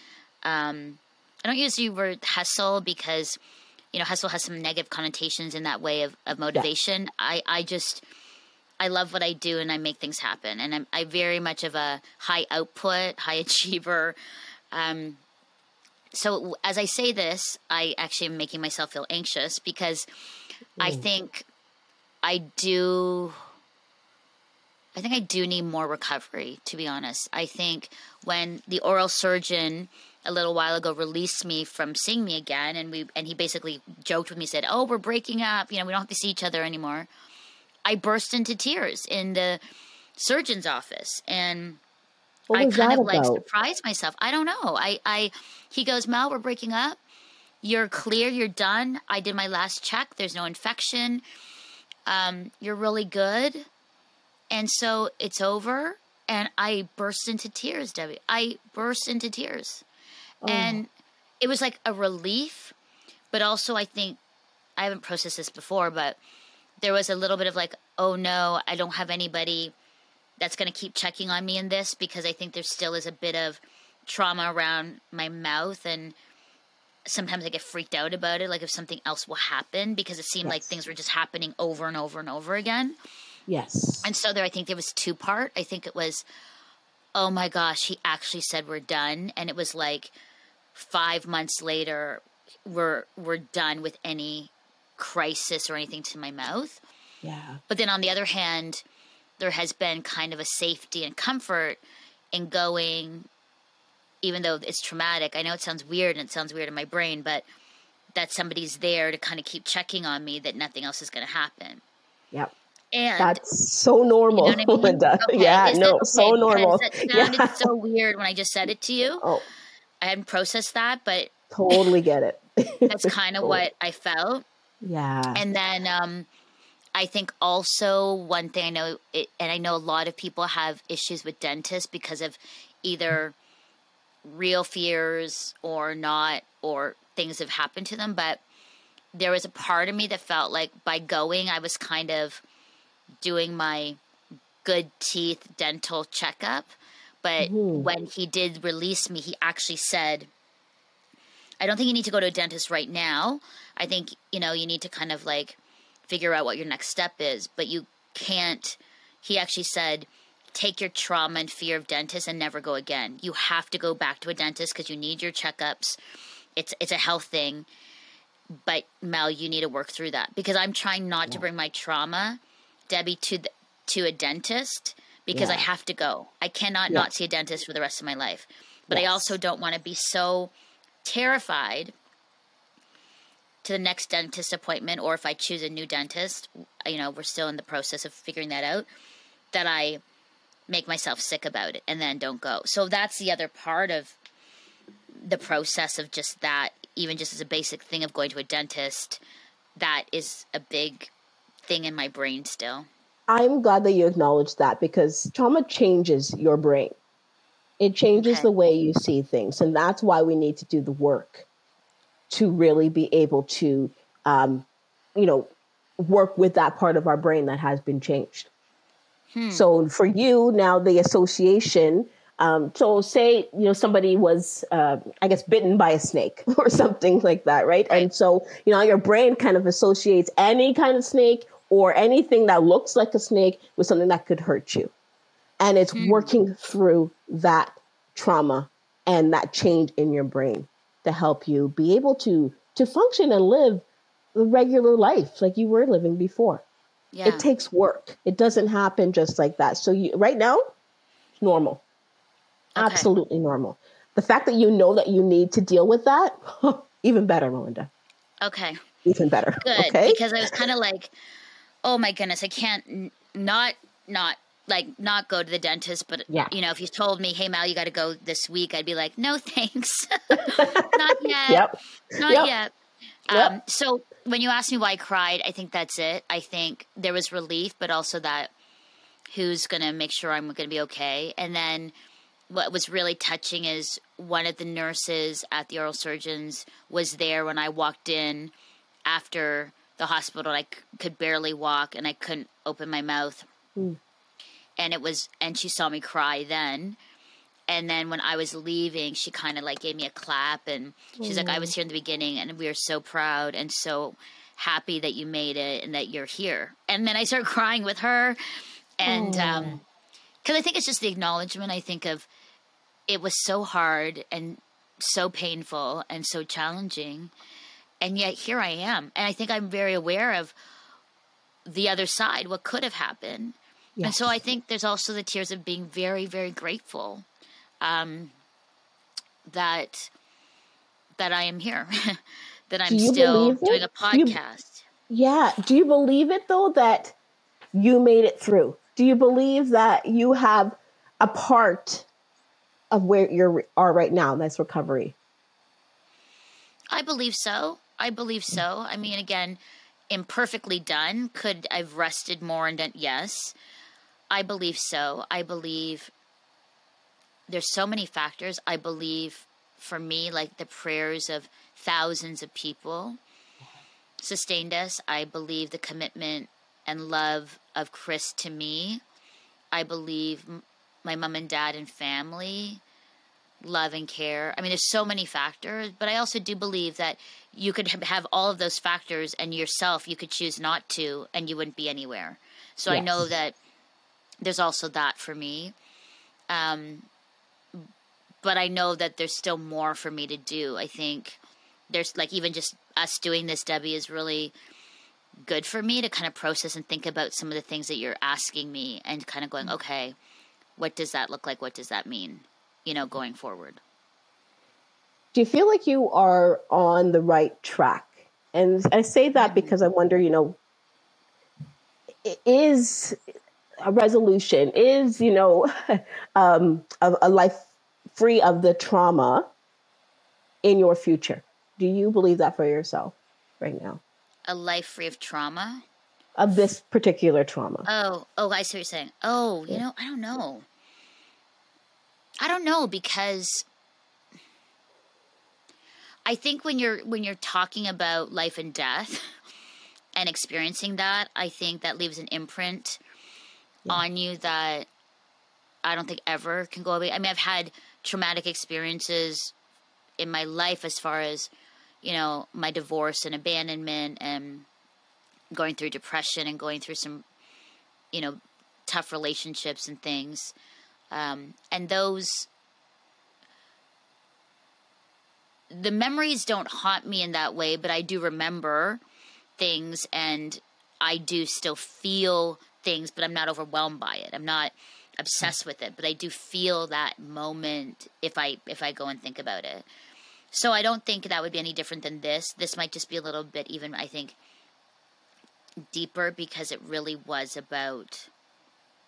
Um, I don't use the word hustle because, you know, hustle has some negative connotations in that way of, of motivation. I, I just, I love what I do and I make things happen. And I'm I very much of a high output, high achiever. Um, so as I say this, I actually am making myself feel anxious because I mm. think I do. I think I do need more recovery, to be honest. I think when the oral surgeon a little while ago released me from seeing me again, and we and he basically joked with me, said, "Oh, we're breaking up. You know, we don't have to see each other anymore." I burst into tears in the surgeon's office, and What I kind of like about? surprised myself. I don't know. I, I, he goes, Mel, we're breaking up. You're clear. You're done. I did my last check. There's no infection. Um, you're really good. And so it's over. And I burst into tears, Debbie. I burst into tears. Oh. And it was like a relief, but also I think I haven't processed this before, but there was a little bit of like, oh no, I don't have anybody that's going to keep checking on me in this because I think there still is a bit of trauma around my mouth and sometimes I get freaked out about it like if something else will happen because it seemed like things were just happening over and over and over again. Yes. And so there I think there was two part. I think it was oh my gosh, he actually said we're done and it was like 5 months later we're we're done with any crisis or anything to my mouth. yeah. But then on the other hand, there has been kind of a safety and comfort in going, even though it's traumatic. I know it sounds weird and it sounds weird in my brain, but that somebody's there to kind of keep checking on me that nothing else is going to happen. Yep. And that's so normal, you know I mean? Okay. Yeah, no, okay? so normal. It sounded yeah. so weird when I just said it to you. Oh. I hadn't processed that, but totally get it. that's kind of what I felt. Yeah. And then um, I think also one thing I know, it, and I know a lot of people have issues with dentists because of either real fears or not, or things have happened to them. But there was a part of me that felt like by going, I was kind of doing my good teeth dental checkup. But when he did release me, he actually said, I don't think you need to go to a dentist right now. I think, you know, you need to kind of like figure out what your next step is, but you can't. He actually said, take your trauma and fear of dentists and never go again. You have to go back to a dentist because you need your checkups. It's it's a health thing. But Mel, you need to work through that because I'm trying not yeah. to bring my trauma, Debbie, to the, to a dentist because yeah. I have to go. I cannot yeah. not see a dentist for the rest of my life. But yes. I also don't want to be so terrified to the next dentist appointment or if I choose a new dentist, you know, we're still in the process of figuring that out, that I make myself sick about it and then don't go. So that's the other part of the process of just that, even just as a basic thing of going to a dentist, that is a big thing in my brain still. I'm glad that you acknowledge that because trauma changes your brain. It changes okay. the way you see things. And that's why we need to do the work to really be able to, um, you know, work with that part of our brain that has been changed. Hmm. So for you now, the association. Um, so say you know somebody was, uh, I guess, bitten by a snake or something like that, right? right? And so you know your brain kind of associates any kind of snake or anything that looks like a snake with something that could hurt you, and it's hmm. working through that trauma and that change in your brain to help you be able to to function and live the regular life like you were living before. Yeah. It takes work. It doesn't happen just like that. So you right now, normal. Okay. Absolutely normal. The fact that you know that you need to deal with that, even better, Melinda. Okay. Even better. Good. Okay? Because I was kind of like, oh my goodness, I can't n- not not like not go to the dentist, but yeah. you know, if you told me, "Hey Mal, you got to go this week," I'd be like, "No, thanks, not yet, yep. not yep. yet." Yep. Um, so when you asked me why I cried, I think that's it. I think there was relief, but also that who's going to make sure I'm going to be okay. And then what was really touching is one of the nurses at the oral surgeons was there when I walked in after the hospital. I c- could barely walk and I couldn't open my mouth. Mm and it was and she saw me cry then and then when I was leaving, she kind of like gave me a clap and she's mm. like, I was here in the beginning and we are so proud and so happy that you made it and that you're here. And then I started crying with her. And, um, cause I think it's just the acknowledgement. I think of it was so hard and so painful and so challenging. And yet here I am. And I think I'm very aware of the other side, what could have happened Yes. And so I think there's also the tears of being very, very grateful um, that that I am here, that I'm still doing a podcast. You, yeah. Do you believe it though that you made it through? Do you believe that you have a part of where you are right now? That's recovery. I believe so. I believe so. I mean, again, imperfectly done. Could I've rested more and done? Yes. I believe so. I believe there's so many factors. I believe for me, like the prayers of thousands of people sustained us. I believe the commitment and love of Chris to me. I believe my mom and dad and family love and care. I mean, there's so many factors, but I also do believe that you could have all of those factors and yourself, you could choose not to, and you wouldn't be anywhere. So yes. I know that there's also that for me. Um, but I know that there's still more for me to do. I think there's like even just us doing this, Debbie, is really good for me to kind of process and think about some of the things that you're asking me and kind of going, mm-hmm. okay, what does that look like? What does that mean? You know, going forward. do you feel like you are on the right track? And I say that because I wonder, you know, is a resolution, is, you know, um, a, a life free of the trauma in your future? Do you believe that for yourself right now? A life free of trauma? Of this particular trauma. Oh, oh, I see what you're saying. Oh, you know, I don't know. I don't know because I think when you're when you're talking about life and death and experiencing that, I think that leaves an imprint yeah. on you that I don't think ever can go away. I mean, I've had traumatic experiences in my life as far as you know my divorce and abandonment and going through depression and going through some you know tough relationships and things um, and those the memories don't haunt me in that way but i do remember things and i do still feel things but i'm not overwhelmed by it i'm not obsessed with it but i do feel that moment if i if i go and think about it so I don't think that would be any different than this. This might just be a little bit even, I think, deeper because it really was about,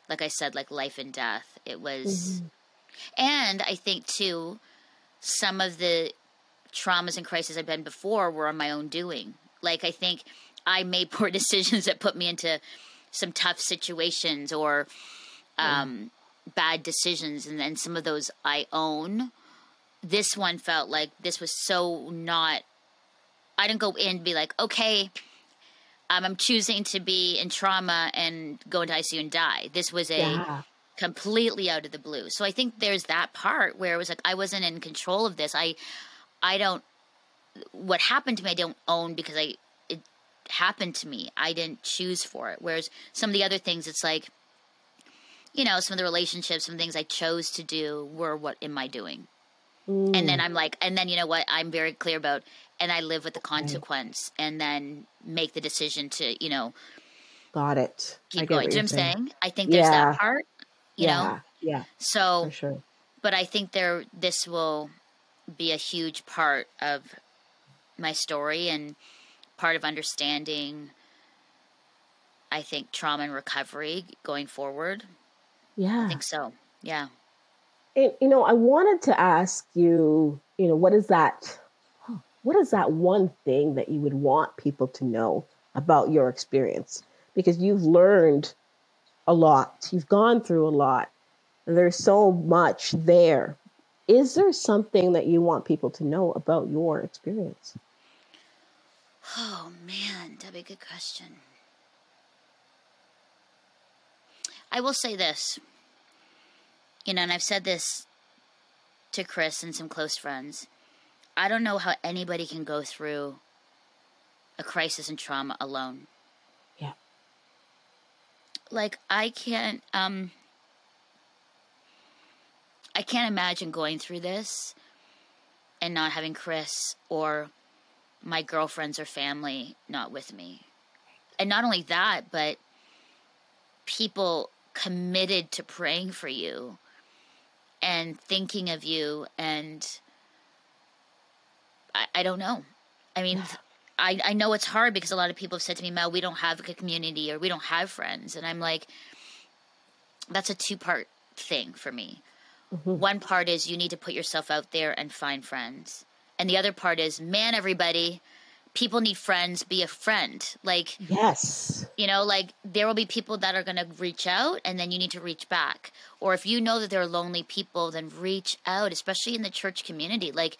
like I said, like life and death. It was, mm-hmm. and I think too, some of the traumas and crises I've been before were on my own doing. Like I think I made poor decisions that put me into some tough situations or um, mm. bad decisions, and then some of those I own this one felt like this was so not I didn't go in and be like, okay, um, I'm choosing to be in trauma and go into ICU and die. This was a yeah. completely out of the blue. So I think there's that part where it was like I wasn't in control of this. I I don't what happened to me I don't own because I happened to me. I didn't choose for it. Whereas some of the other things it's like you know, some of the relationships, some things I chose to do were what am I doing? And then I'm like, and then you know what? I'm very clear about, and I live with the consequence, and then make the decision to, you know, got it. Keep going. Do you know what I'm saying? I think there's yeah. that part. You yeah. know. Yeah. So. For sure. But I think there, this will be a huge part of my story and part of understanding. I think trauma and recovery going forward. Yeah. I think so. Yeah. And, you know, I wanted to ask you, you know, what is that? What is that one thing that you would want people to know about your experience? Because you've learned a lot, you've gone through a lot, and there's so much there. Is there something that you want people to know about your experience? Oh man, that'd be a good question. I will say this you know, and I've said this to Chris and some close friends. I don't know how anybody can go through a crisis and trauma alone. Yeah. Like I can't um I can't imagine going through this and not having Chris or my girlfriends or family not with me. And not only that, but people committed to praying for you and thinking of you and I, I don't know. I mean, I, I know it's hard because a lot of people have said to me, Mel, we don't have a community or we don't have friends. And I'm like, that's a two part thing for me. Mm-hmm. One part is you need to put yourself out there and find friends. And the other part is, man, everybody, people need friends be a friend. Like yes. you know like there will be people that are going to reach out and then you need to reach back. Or if you know that there are lonely people then reach out especially in the church community. Like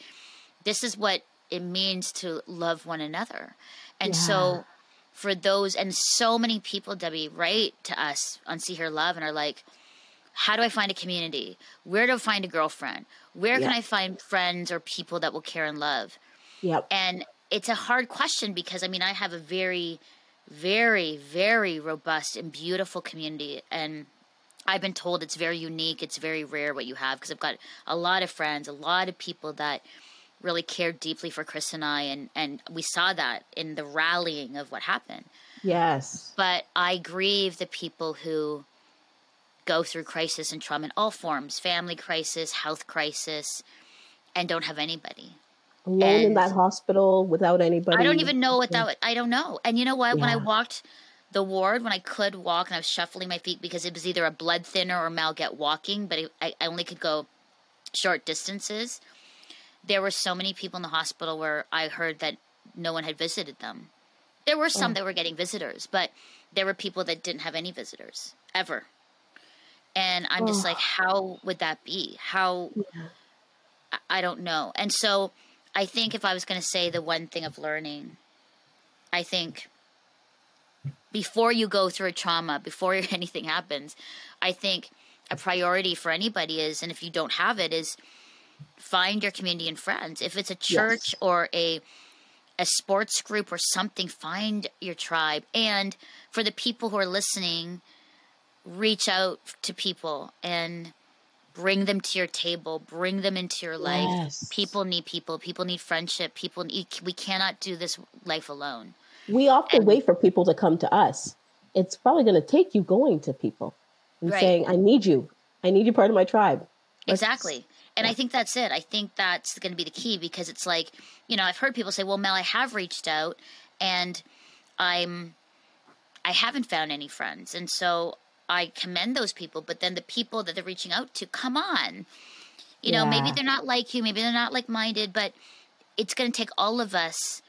this is what it means to love one another. And yeah. so for those and so many people debbie write to us on See Hear Love and are like how do i find a community where do i find a girlfriend where yep. can i find friends or people that will care and love Yep. And it's a hard question because I mean I have a very very very robust and beautiful community and I've been told it's very unique, it's very rare what you have because I've got a lot of friends, a lot of people that really care deeply for Chris and I and and we saw that in the rallying of what happened. Yes. But I grieve the people who go through crisis and trauma in all forms, family crisis, health crisis and don't have anybody alone and in that hospital without anybody. I don't even know what that. I don't know. And you know what? Yeah. When I walked the ward, when I could walk and I was shuffling my feet because it was either a blood thinner or Malget walking, but it, I, I only could go short distances. There were so many people in the hospital where I heard that no one had visited them. There were some oh. that were getting visitors, but there were people that didn't have any visitors ever. And I'm oh. just like, how would that be? How? Yeah. I don't know. And so I think if I was going to say the one thing of learning, I think before you go through a trauma, before anything happens, I think a priority for anybody is, and if you don't have it, is find your community and friends. If it's a church yes. or a a sports group or something, find your tribe. And for the people who are listening, reach out to people and bring them to your table bring them into your life. Yes. people need people. People need friendship. People need we cannot do this life alone. We often and, wait for people to come to us. It's probably going to take you going to people and right. saying i need you. I need you part of my tribe. Let's, exactly. And yeah. i think that's it. I think that's going to be the key because it's like you know i've heard people say well mel i have reached out and i'm i haven't found any friends. And so I commend those people, but then the people that they're reaching out to, come on. You know, maybe they're not like you, maybe they're not like minded, but it's going to take all of us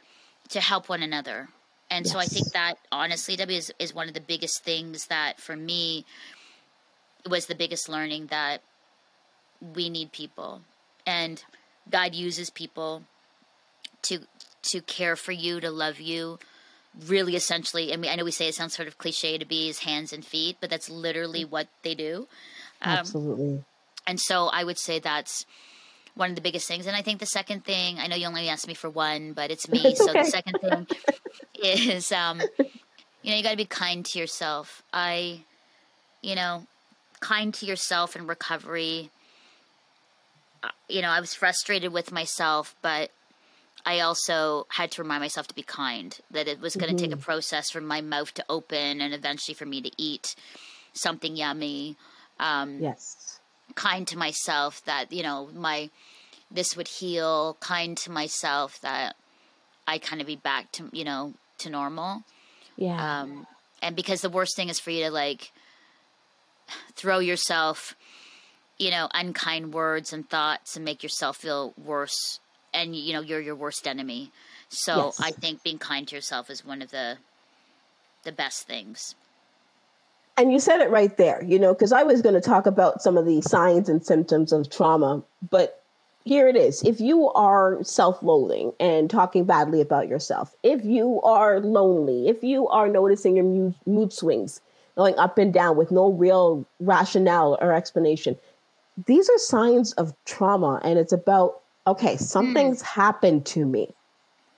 to help one another. And yes. so I think that honestly, W is, is one of the biggest things that for me was the biggest learning that we need people and God uses people to to care for you, to love you, really essentially, I mean, I know we say it sounds sort of cliche to be his hands and feet, but that's literally what they do. Um, Absolutely. And so I would say that's one of the biggest things. And I think the second thing, I know you only asked me for one, but it's me. So okay. the second thing is, um, you know, you got to be kind to yourself. I, you know, kind to yourself in recovery. Uh, you know, I was frustrated with myself, but I also had to remind myself to be kind, that it was going to mm-hmm. take a mm-hmm. process for my mouth to open and eventually for me to eat something yummy. Um, yes. Kind to myself that, you know, my, this would heal, kind to myself that I kind of be back to, you know, to normal. Yeah. Um, and because the worst thing is for you to like throw yourself, you know, unkind words and thoughts and make yourself feel worse and you know you're your worst enemy. So yes. I think being kind to yourself is one of the the best things. And you said it right there, you know, because I was going to talk about some of the signs and symptoms of trauma, but here it is. If you are self loathing and talking badly about yourself, if you are lonely, if you are noticing your mood, mood swings going up and down with no real rationale or explanation, these are signs of trauma. And it's about okay, something's mm. happened to me.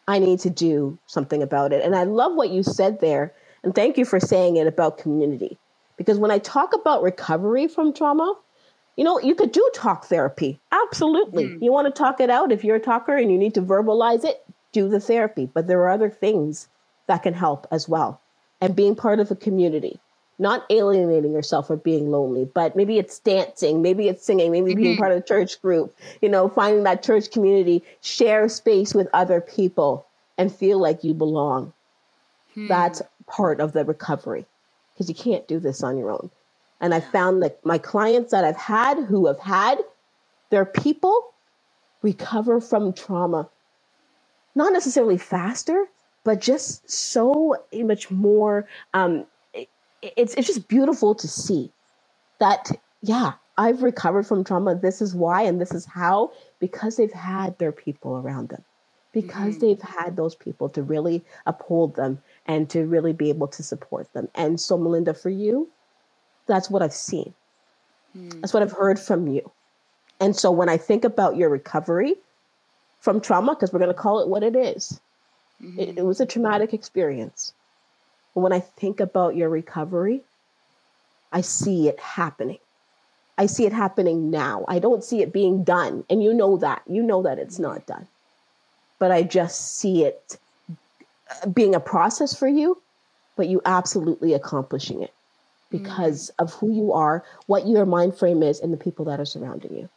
I need to do something about it. And I love what you said there. And thank you for saying it about community. Because when I talk about recovery from trauma, you know, you could do talk therapy. Absolutely. Mm. You want to talk it out. If you're a talker and you need to verbalize it, do the therapy. But there are other things that can help as well. And being part of a community, not alienating yourself or being lonely, but maybe it's dancing, maybe it's singing, maybe mm-hmm. being part of a church group, you know, finding that church community, share space with other people and feel like you belong. Hmm. That's part of the recovery because you can't do this on your own. And I found that my clients that I've had who have had their people recover from trauma, not necessarily faster, but just so much more um, it's it's just beautiful to see that yeah i've recovered from trauma this is why and this is how because they've had their people around them because mm-hmm. they've had those people to really uphold them and to really be able to support them and so melinda for you that's what i've seen mm-hmm. that's what i've heard from you and so when i think about your recovery from trauma because we're going to call it what it is, mm-hmm. it, it was a traumatic experience when I think about your recovery, I see it happening. I see it happening now. I don't see it being done. And you know that. You know that it's not done. But I just see it uh, being a process for you, but you absolutely accomplishing it because mm. of who you are, what your mind frame is, and the people that are surrounding you.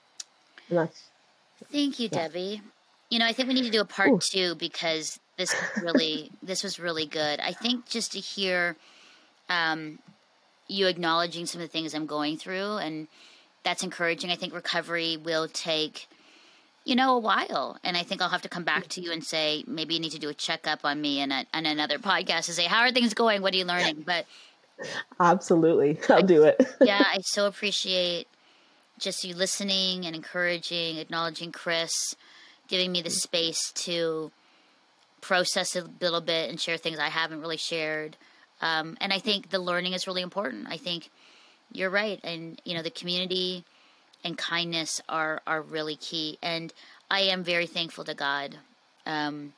Thank you, yeah. Debbie. you know, I think we need to do a part Ooh. two because this really this was really good. I think just to hear um, you acknowledging some of the things I'm going through and that's encouraging. I think recovery will take you know a while and I think I'll have to come back to you and say maybe you need to do a checkup on me and on another podcast to say how are things going? What are you learning? But Absolutely. I'll I, do it. yeah, I so appreciate just you listening and encouraging, acknowledging Chris, giving me the space to process a little bit and share things I haven't really shared. Um, and I think the learning is really important. I think you're right, and you know the community and kindness are are really key. And I am very thankful to God. Um,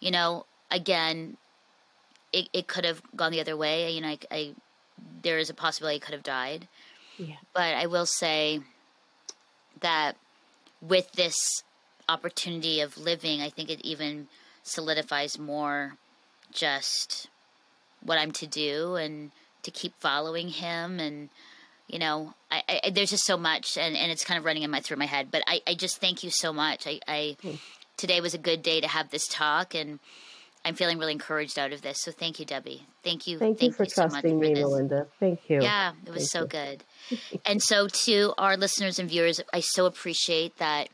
you know, again, it it could have gone the other way. You know, I, I there is a possibility I could have died. Yeah. But I will say that with this opportunity of living, I think it even solidifies more just what I'm to do and to keep following him and you know I, I, there's just so much and, and it's kind of running in my through my head but I, I just thank you so much. I, I hmm. today was a good day to have this talk and I'm feeling really encouraged out of this. So thank you Debbie. Thank you. Thank, thank you for you trusting so me for Melinda. Thank you. Yeah it was thank so you. good. And so to our listeners and viewers I so appreciate that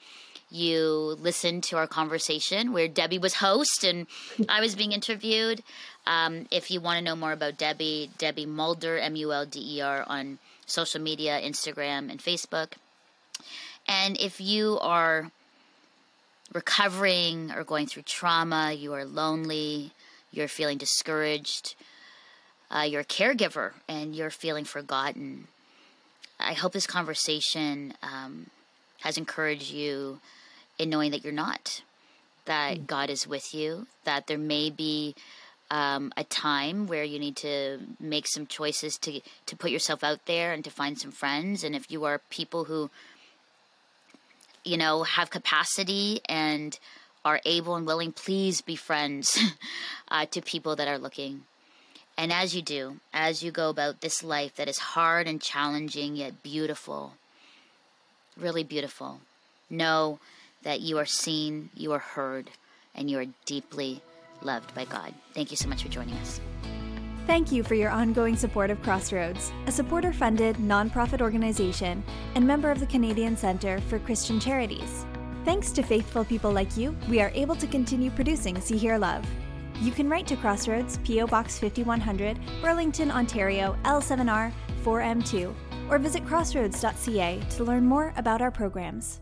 you listened to our conversation where Debbie was host and I was being interviewed. Um, if you want to know more about Debbie, Debbie Mulder, M U L D E R, on social media, Instagram, and Facebook. And if you are recovering or going through trauma, you are lonely, you're feeling discouraged, uh, you're a caregiver, and you're feeling forgotten, I hope this conversation um, has encouraged you in knowing that you're not, that mm. God is with you, that there may be um, a time where you need to make some choices to to put yourself out there and to find some friends. And if you are people who, you know, have capacity and are able and willing, please be friends uh, to people that are looking. And as you do, as you go about this life that is hard and challenging yet beautiful, really beautiful, know that you are seen, you are heard, and you are deeply loved by God. Thank you so much for joining us. Thank you for your ongoing support of Crossroads, a supporter funded nonprofit organization and member of the Canadian Centre for Christian Charities. Thanks to faithful people like you, we are able to continue producing See Hear Love. You can write to Crossroads, P.O. Box 5100, Burlington, Ontario, L7R 4M2, or visit crossroads.ca to learn more about our programs.